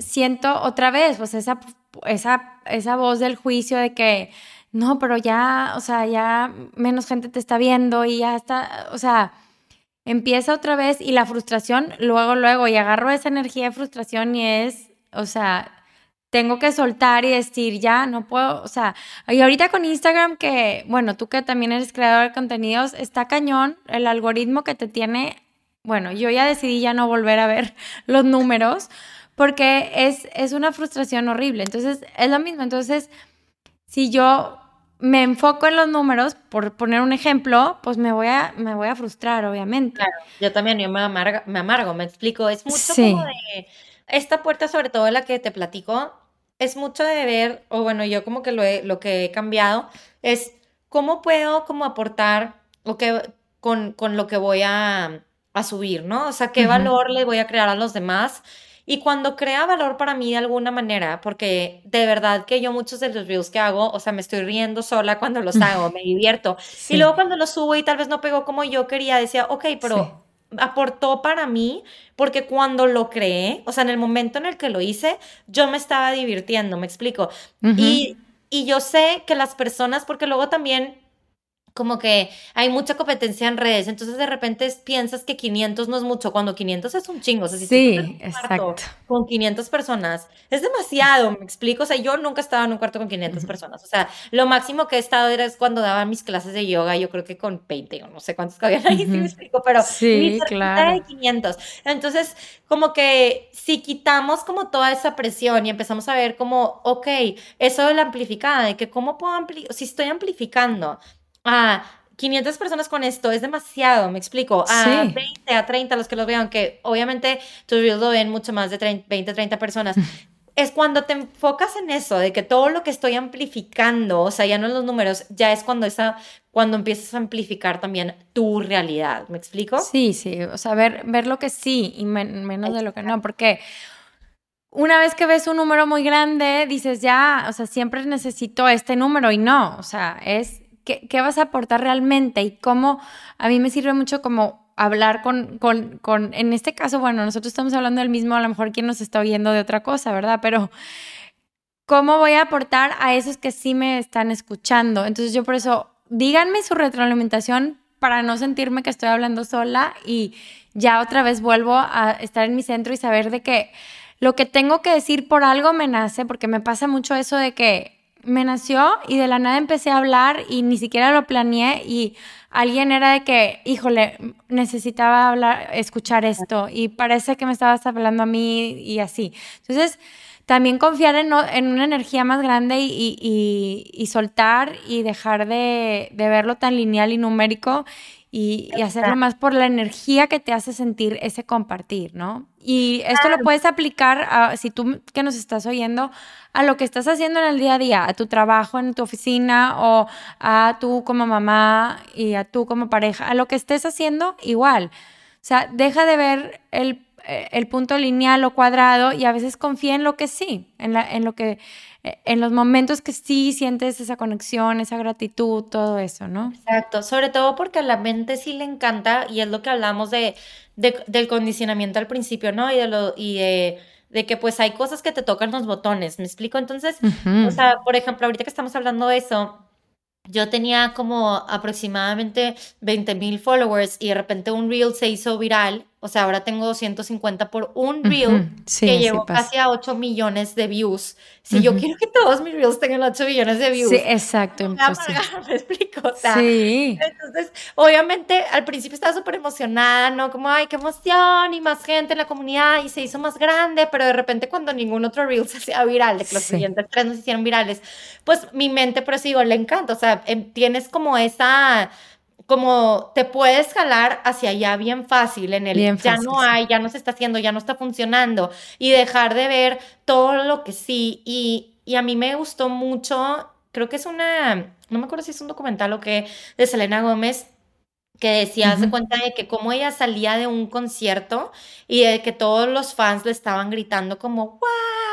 siento otra vez, pues esa, esa, esa voz del juicio de que, no, pero ya, o sea, ya menos gente te está viendo y ya está, o sea, empieza otra vez y la frustración, luego, luego, y agarro esa energía de frustración y es, o sea, tengo que soltar y decir, ya, no puedo, o sea, y ahorita con Instagram que, bueno, tú que también eres creador de contenidos, está cañón el algoritmo que te tiene, bueno, yo ya decidí ya no volver a ver los números porque es, es una frustración horrible, entonces es lo mismo, entonces si yo me enfoco en los números, por poner un ejemplo, pues me voy a, me voy a frustrar, obviamente. Claro, yo también, yo me, me amargo, me explico, es mucho como de esta puerta, sobre todo la que te platico, es mucho de ver, o bueno, yo como que lo, lo que he cambiado, es cómo puedo como aportar o que, con, con lo que voy a, a, subir, ¿no? O sea, qué valor le voy a crear a los demás. Y cuando crea valor para mí de alguna manera, porque de verdad que yo muchos de los reels que hago, o sea, me estoy riendo sola cuando los hago, me divierto. Y luego cuando los subo y tal vez no pegó como yo quería, decía, ok, pero aportó para mí porque cuando lo creé, o sea, en el momento en el que lo hice, yo me estaba divirtiendo, me explico. y, y yo sé que las personas, porque luego también como que hay mucha competencia en redes, entonces de repente piensas que 500 no es mucho, cuando 500 es un chingo, o sea, si sí, exacto. con 500 personas, es demasiado, me explico, o sea, yo nunca estaba en un cuarto con 500 personas, o sea, lo máximo que he estado era cuando daba mis clases de yoga, yo creo que con 20 o no sé cuántos cabían ahí, me explico, pero sí, claro. de 500, entonces como que si quitamos como toda esa presión y empezamos a ver como, ok, eso de la amplificada, de que cómo puedo amplificar, si estoy amplificando, a 500 personas con esto es demasiado, me explico. A 20, a 30 los que los vean, que obviamente tus reels lo ven mucho más de 30, 20, 30 personas. es cuando te enfocas en eso, de que todo lo que estoy amplificando, o sea, ya no en los números, ya es cuando esa, cuando empiezas a amplificar también tu realidad, ¿me explico? Sí, sí, o sea, ver, ver lo que sí y menos de lo que no, porque una vez que ves un número muy grande, dices ya, o sea, siempre necesito este número y no, o sea, es qué, vas a aportar realmente y cómo a mí me sirve mucho como hablar con, con, con, en este caso, bueno, nosotros estamos hablando del mismo, a lo mejor quien nos está oyendo de otra cosa, ¿verdad? Pero ¿cómo voy a aportar a esos que sí me están escuchando? Entonces yo por eso, díganme su retroalimentación para no sentirme que estoy hablando sola y ya otra vez vuelvo a estar en mi centro y saber de que lo que tengo que decir por algo me nace, porque me pasa mucho eso de que me nació y de la nada empecé a hablar y ni siquiera lo planeé y alguien era de que, híjole, necesitaba hablar, escuchar esto y parece que me estabas hablando a mí y así. Entonces, también confiar en, en una energía más grande y, soltar y dejar de, de, verlo tan lineal y numérico y, hacerlo más por la energía que te hace sentir ese compartir, ¿no? Y esto lo puedes aplicar, a, si tú que nos estás oyendo, a lo que estás haciendo en el día a día, a tu trabajo en tu oficina o a tú como mamá y a tú como pareja, a lo que estés haciendo igual. O sea, deja de ver el, el punto lineal o cuadrado y a veces confía en lo que sí, en, la, en lo que en los momentos que sí sientes esa conexión, esa gratitud, todo eso, ¿no? Exacto, sobre todo porque a la mente sí le encanta y es lo que hablamos de, del condicionamiento al principio, ¿no? Y de lo y de, que pues hay cosas que te tocan los botones, ¿me explico? Entonces, o sea, por ejemplo, ahorita que estamos hablando de eso, yo tenía como aproximadamente 20 mil followers y de repente un reel se hizo viral o sea, ahora tengo 250 por un reel que llevo casi a 8 millones de views. Si yo quiero que todos mis reels tengan 8 millones de views. Sí, exacto. Me, me explico. O sea, sí. Entonces, obviamente, al principio estaba súper emocionada, ¿no? Como, ay, qué emoción y más gente en la comunidad y se hizo más grande, pero de repente cuando ningún otro reel se hacía viral, de que los siguientes tres no se hicieron virales, pues mi mente, por eso digo, le encanta. O sea, em, tienes como esa como te puedes jalar hacia allá bien fácil, en el ya no hay, ya no se está haciendo, ya no está funcionando, y dejar de ver todo lo que sí. Y, y a mí me gustó mucho, creo que es una, no me acuerdo si es un documental o qué, de Selena Gómez, que decía, uh cuenta de que como ella salía de un concierto y de que todos los fans le estaban gritando como,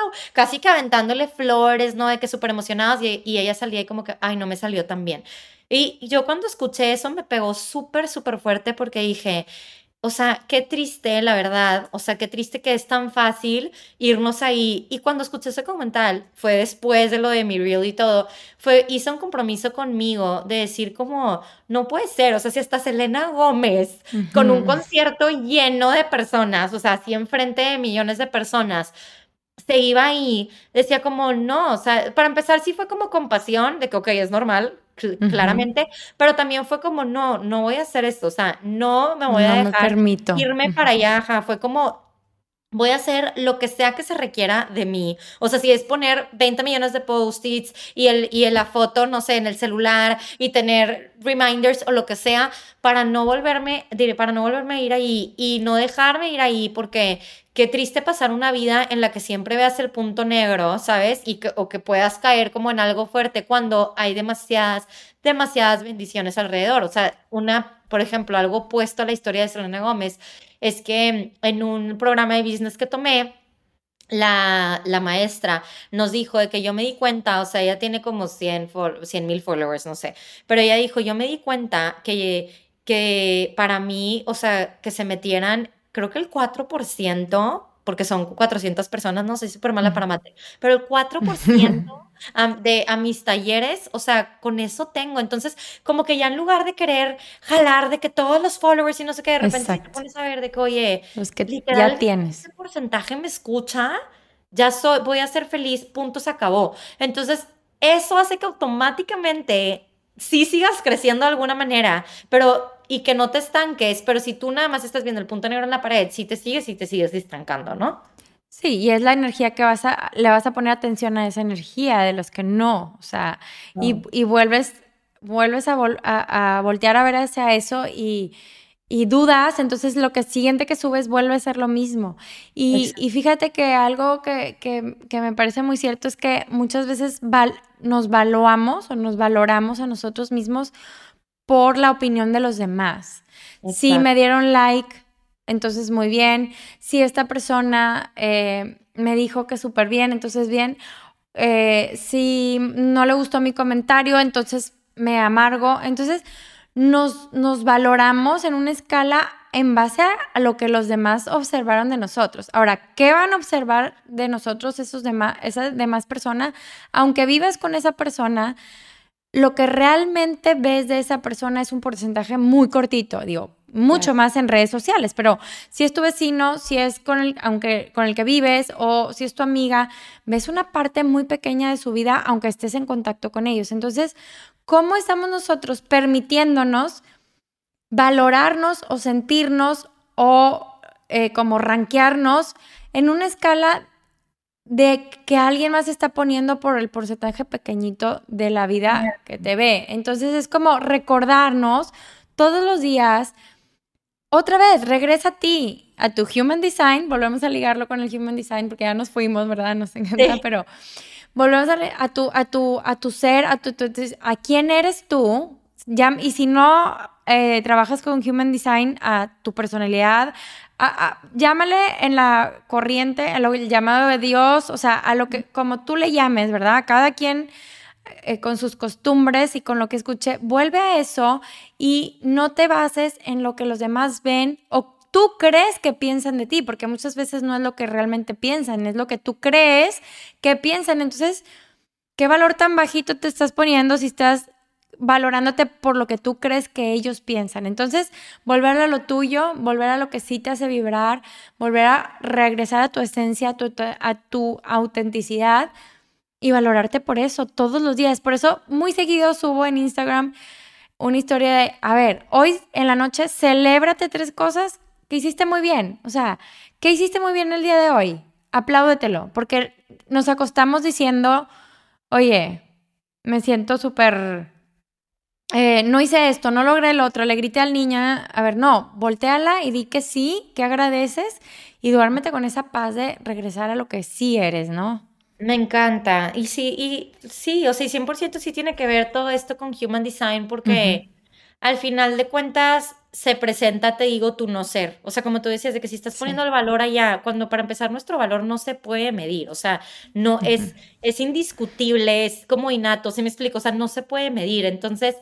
wow, casi que aventándole flores, ¿no? De que súper emocionados y, y, ella salía y como que, ay, no me salió tan bien. Y yo cuando escuché eso me pegó súper, súper fuerte porque dije, o sea, qué triste, la verdad. O sea, qué triste que es tan fácil irnos ahí. Y cuando escuché ese comentario, fue después de lo de mi reel y todo, fue, hice un compromiso conmigo de decir como, no puede ser. O sea, si hasta Selena Gómez, con un concierto lleno de personas, o sea, así enfrente de millones de personas, se iba ahí, decía como, no, o sea, para empezar sí fue como compasión de que, ok, es normal, claramente, pero también fue como, no, no voy a hacer esto, o sea, no me voy a dejar irme para allá, fue como, voy a hacer lo que sea que se requiera de mí. O sea, si es poner 20 millones de post-its y, el, y la foto, no sé, en el celular y tener reminders o lo que sea para no volverme, para no volverme a ir ahí y no dejarme ir ahí porque qué triste pasar una vida en la que siempre veas el punto negro, ¿sabes? Y que, o que puedas caer como en algo fuerte cuando hay demasiadas, demasiadas bendiciones alrededor. O sea, una, por ejemplo, algo opuesto a la historia de Selena Gómez es que en un programa de business que tomé, la, la, maestra nos dijo de que yo me di cuenta, o sea, ella tiene como 100 mil followers, no sé, pero ella dijo, yo me di cuenta que, que para mí, o sea, que se metieran, creo que el 4%, porque son 400 personas, no sé, súper mala para mate, pero el 4% de a mis talleres, o sea, con eso tengo. Entonces, como que ya en lugar de querer jalar de que todos los followers y no sé qué, de repente te pones a ver de que, oye, los que ya tienes. Ese porcentaje me escucha, ya soy, voy a ser feliz, punto, se acabó. Entonces, eso hace que automáticamente sí sigas creciendo de alguna manera, pero y que no te estanques, pero si tú nada más estás viendo el punto negro en la pared, sí te sigues y te sigues estancando, ¿no? Sí, y es la energía que vas a, le vas a poner atención a esa energía de los que no, o sea, y, y, vuelves, vuelves a, a, voltear a ver hacia eso y, y, dudas, entonces lo que siguiente que subes vuelve a ser lo mismo. Y, y fíjate que algo que, que, que, me parece muy cierto es que muchas veces nos valuamos o nos valoramos a nosotros mismos por la opinión de los demás. Si me dieron like, entonces muy bien. Si esta persona eh, me dijo que súper bien, entonces bien. Eh, si no le gustó mi comentario, entonces me amargo. Entonces nos, nos valoramos en una escala en base a lo que los demás observaron de nosotros. Ahora, ¿qué van a observar de nosotros esos demás, esa demás persona? Aunque vivas con esa persona, lo que realmente ves de esa persona es un porcentaje muy cortito, digo, mucho más en redes sociales, pero si es tu vecino, si es con el, aunque, con el que vives o si es tu amiga, ves una parte muy pequeña de su vida aunque estés en contacto con ellos. Entonces, ¿cómo estamos nosotros permitiéndonos valorarnos o sentirnos o eh, como ranquearnos en una escala de que alguien más está poniendo por el porcentaje pequeñito de la vida que te ve. Entonces es como recordarnos todos los días, otra vez, regresa a ti, a tu Human Design, volvemos a ligarlo con el Human Design porque ya nos fuimos, ¿verdad? Nos encanta, pero volvemos a, a, tu, a, tu, a tu ser, a, tu, a quién eres tú, ya, y si no eh, trabajas con Human Design, a tu personalidad, llámale en la corriente, a lo, el llamado de Dios, o sea, a lo que, como tú le llames, ¿verdad? Cada quien eh, con sus costumbres y con lo que escuche, vuelve a eso y no te bases en lo que los demás ven o tú crees que piensan de ti, porque muchas veces no es lo que realmente piensan, es lo que tú crees que piensan. Entonces, ¿qué valor tan bajito te estás poniendo si estás valorándote por lo que tú crees que ellos piensan. Entonces, volver a lo tuyo, volver a lo que sí te hace vibrar, volver a regresar a tu esencia, a tu, autenticidad y valorarte por eso todos los días. Por eso muy seguido subo en Instagram una historia de, a ver, hoy en la noche celébrate tres cosas que hiciste muy bien. O sea, ¿qué hiciste muy bien el día de hoy? Apláudetelo, porque nos acostamos diciendo, oye, me siento súper eh, no hice esto, no logré el otro, le grité al niño, a ver, no, volteala y di que sí, que agradeces y duérmete con esa paz de regresar a lo que sí eres, ¿no? Me encanta. Y sí, y sí, o sea, 100% sí tiene que ver todo esto con Human Design porque al final de cuentas se presenta, te digo, tu no ser. O sea, como tú decías, de que si estás poniendo el valor allá, cuando para empezar nuestro valor no se puede medir, o sea, no es, es indiscutible, es como innato, ¿sí me explico? O sea, no se puede medir. Entonces,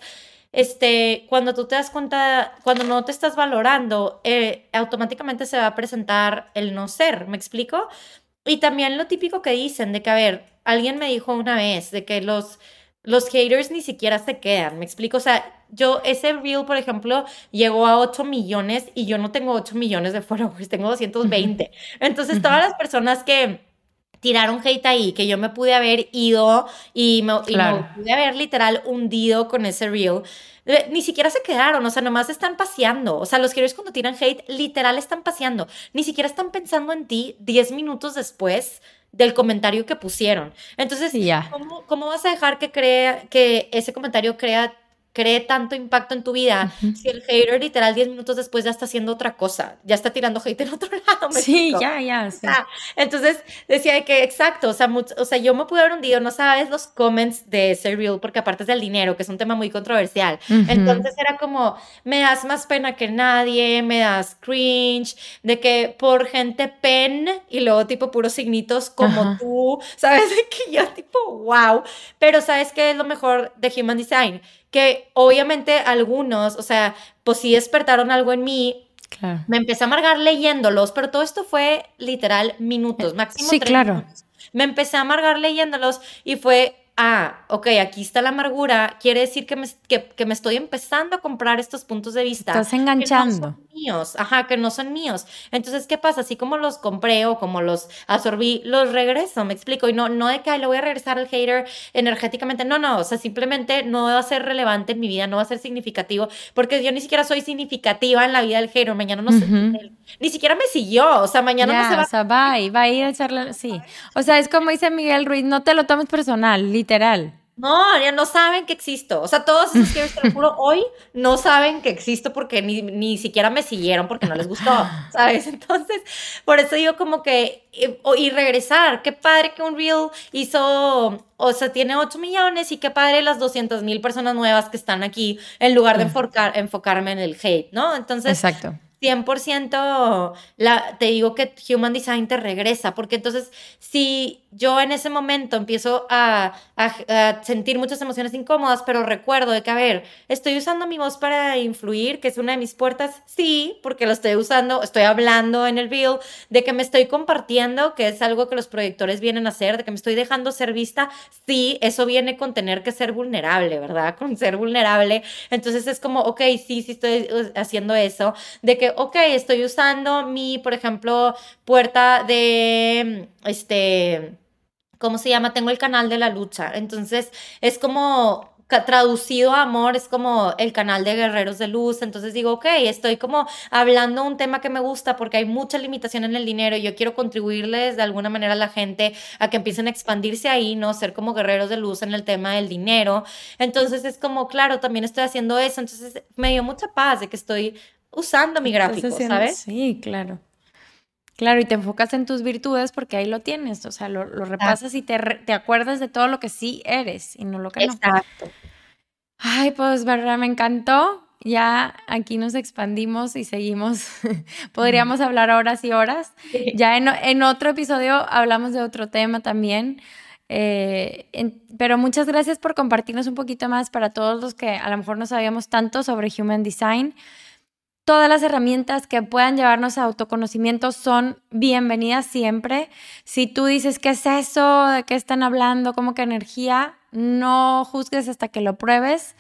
este, cuando tú te das cuenta, cuando no te estás valorando, eh, automáticamente se va a presentar el no ser, ¿me explico? Y también lo típico que dicen de que, a ver, alguien me dijo una vez de que los los haters ni siquiera se quedan, me explico, o sea, yo ese reel, por ejemplo, llegó a 8 millones y yo no tengo 8 millones de followers, tengo 220. Entonces, todas las personas que tiraron hate ahí, que yo me pude haber ido y me, pude haber literal hundido con ese reel, eh, ni siquiera se quedaron, o sea, nomás están paseando. O sea, los haters cuando tiran hate, literal están paseando. Ni siquiera están pensando en ti 10 minutos después del comentario que pusieron. Entonces, ¿cómo, ¿cómo, vas a dejar que, crea, que ese comentario crea cree tanto impacto en tu vida si el hater literal 10 minutos después ya está haciendo otra cosa, ya está tirando hate en otro lado. sí, ya, ya. Sí. entonces decía que exacto, o sea, o sea, yo me pude haber hundido, no sabes los comments de ese reel, porque aparte es del dinero, que es un tema muy controversial. Entonces era como, me das más pena que nadie, me das cringe, de que por gente pen y luego tipo puros signitos como tú, ¿sabes? De que yo tipo, wow. Pero ¿sabes qué es lo mejor de Human Design? Que obviamente algunos, o sea, pues sí despertaron algo en mí. Claro. Me empecé a amargar leyéndolos, pero todo esto fue literal minutos, eh, máximo. Sí, claro. Me empecé a amargar leyéndolos y fue ah, ok, aquí está la amargura, quiere decir que me, que, me estoy empezando a comprar estos puntos de vista. Estás enganchando. Que no son míos, ajá, que no son míos. Entonces, ¿qué pasa? Así como los compré o como los absorbí, los regreso, me explico. Y no, no de que le voy a regresar al hater energéticamente, no, no, o sea, simplemente no va a ser relevante en mi vida, no va a ser significativo, porque yo ni siquiera soy significativa en la vida del hater, mañana no sé, ni siquiera me siguió, o sea, mañana no se va. O sea, va, y va a ir a echarle, sí. O sea, es como dice Miguel Ruiz, no te lo tomes personal, literal. No, ya no saben que existo. O sea, todos esos que te lo juro, hoy no saben que existo porque ni, ni, siquiera me siguieron porque no les gustó, ¿sabes? Entonces, por eso digo como que, eh, y, regresar, qué padre que un Reel hizo, o sea, tiene 8 millones y qué padre las 200 mil personas nuevas que están aquí en lugar de enfocar, enfocarme en el hate, ¿no? Entonces, Exacto. 100% la, te digo que Human Design te regresa, porque entonces si yo en ese momento empiezo a, sentir muchas emociones incómodas, pero recuerdo de que, a ver, estoy usando mi voz para influir, que es una de mis puertas, sí, porque lo estoy usando, estoy hablando en el bill, de que me estoy compartiendo, que es algo que los proyectores vienen a hacer, de que me estoy dejando ser vista, sí, eso viene con tener que ser vulnerable, ¿verdad? Con ser vulnerable. Entonces es como, ok, sí, sí estoy uh, haciendo eso, de que, ok, estoy usando mi, por ejemplo, puerta de, este, ¿cómo se llama? Tengo el canal de la lucha. Entonces, es como traducido a amor es como el canal de Guerreros de Luz, entonces digo, ok, estoy como hablando un tema que me gusta porque hay mucha limitación en el dinero y yo quiero contribuirles de alguna manera a la gente a que empiecen a expandirse ahí, ¿no? Ser como Guerreros de Luz en el tema del dinero. Entonces es como, claro, también estoy haciendo eso, entonces me dio mucha paz de que estoy usando mi gráfico, ¿sabes? Sí, claro. Claro, y te enfocas en tus virtudes porque ahí lo tienes, o sea, lo, repasas y te, te, acuerdas de todo lo que sí eres y no lo que no. Exacto. Ay, pues, verdad, me encantó. Ya aquí nos expandimos y seguimos. Podríamos hablar horas y horas. Ya en, en, otro episodio hablamos de otro tema también. Eh, pero muchas gracias por compartirnos un poquito más para todos los que a lo mejor no sabíamos tanto sobre Human Design. Todas las herramientas que puedan llevarnos a autoconocimiento son bienvenidas siempre. Si tú dices, ¿qué es eso? ¿De qué están hablando? ¿Cómo que energía? No juzgues hasta que lo pruebes.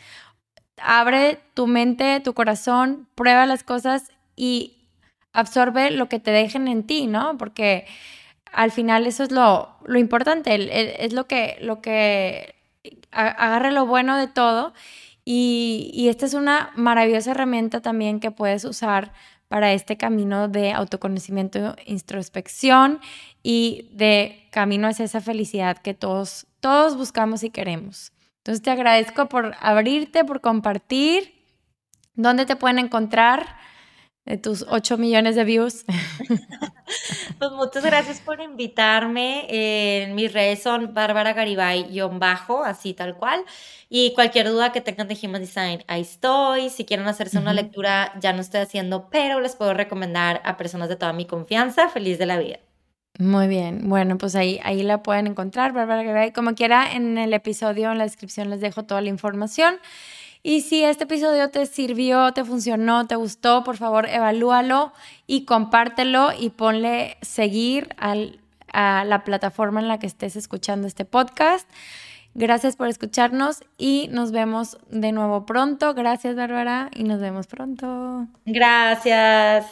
abre tu mente, tu corazón, prueba las cosas y absorbe lo que te dejen en ti, ¿no? Porque al final eso es lo, lo importante, es lo que, lo que agarre lo bueno de todo. Y, esta es una maravillosa herramienta también que puedes usar para este camino de autoconocimiento, introspección y de camino hacia esa felicidad que todos, todos buscamos y queremos. Entonces te agradezco por abrirte, por compartir. ¿Dónde te pueden encontrar? De tus 8 millones de views. Pues muchas gracias por invitarme. En mis redes son Bárbara Garibay-bajo, así tal cual. Y cualquier duda que tengan de Human Design, ahí estoy. Si quieren hacerse una lectura, ya no estoy haciendo, pero les puedo recomendar a personas de toda mi confianza. Feliz de la vida. Muy bien, bueno, pues ahí, ahí la pueden encontrar, Bárbara Garibay. Como quiera, en el episodio, en la descripción les dejo toda la información. Y si este episodio te sirvió, te funcionó, te gustó, por favor, evalúalo y compártelo y ponle seguir a la plataforma en la que estés escuchando este podcast. Gracias por escucharnos y nos vemos de nuevo pronto. Gracias, Bárbara, y nos vemos pronto. Gracias.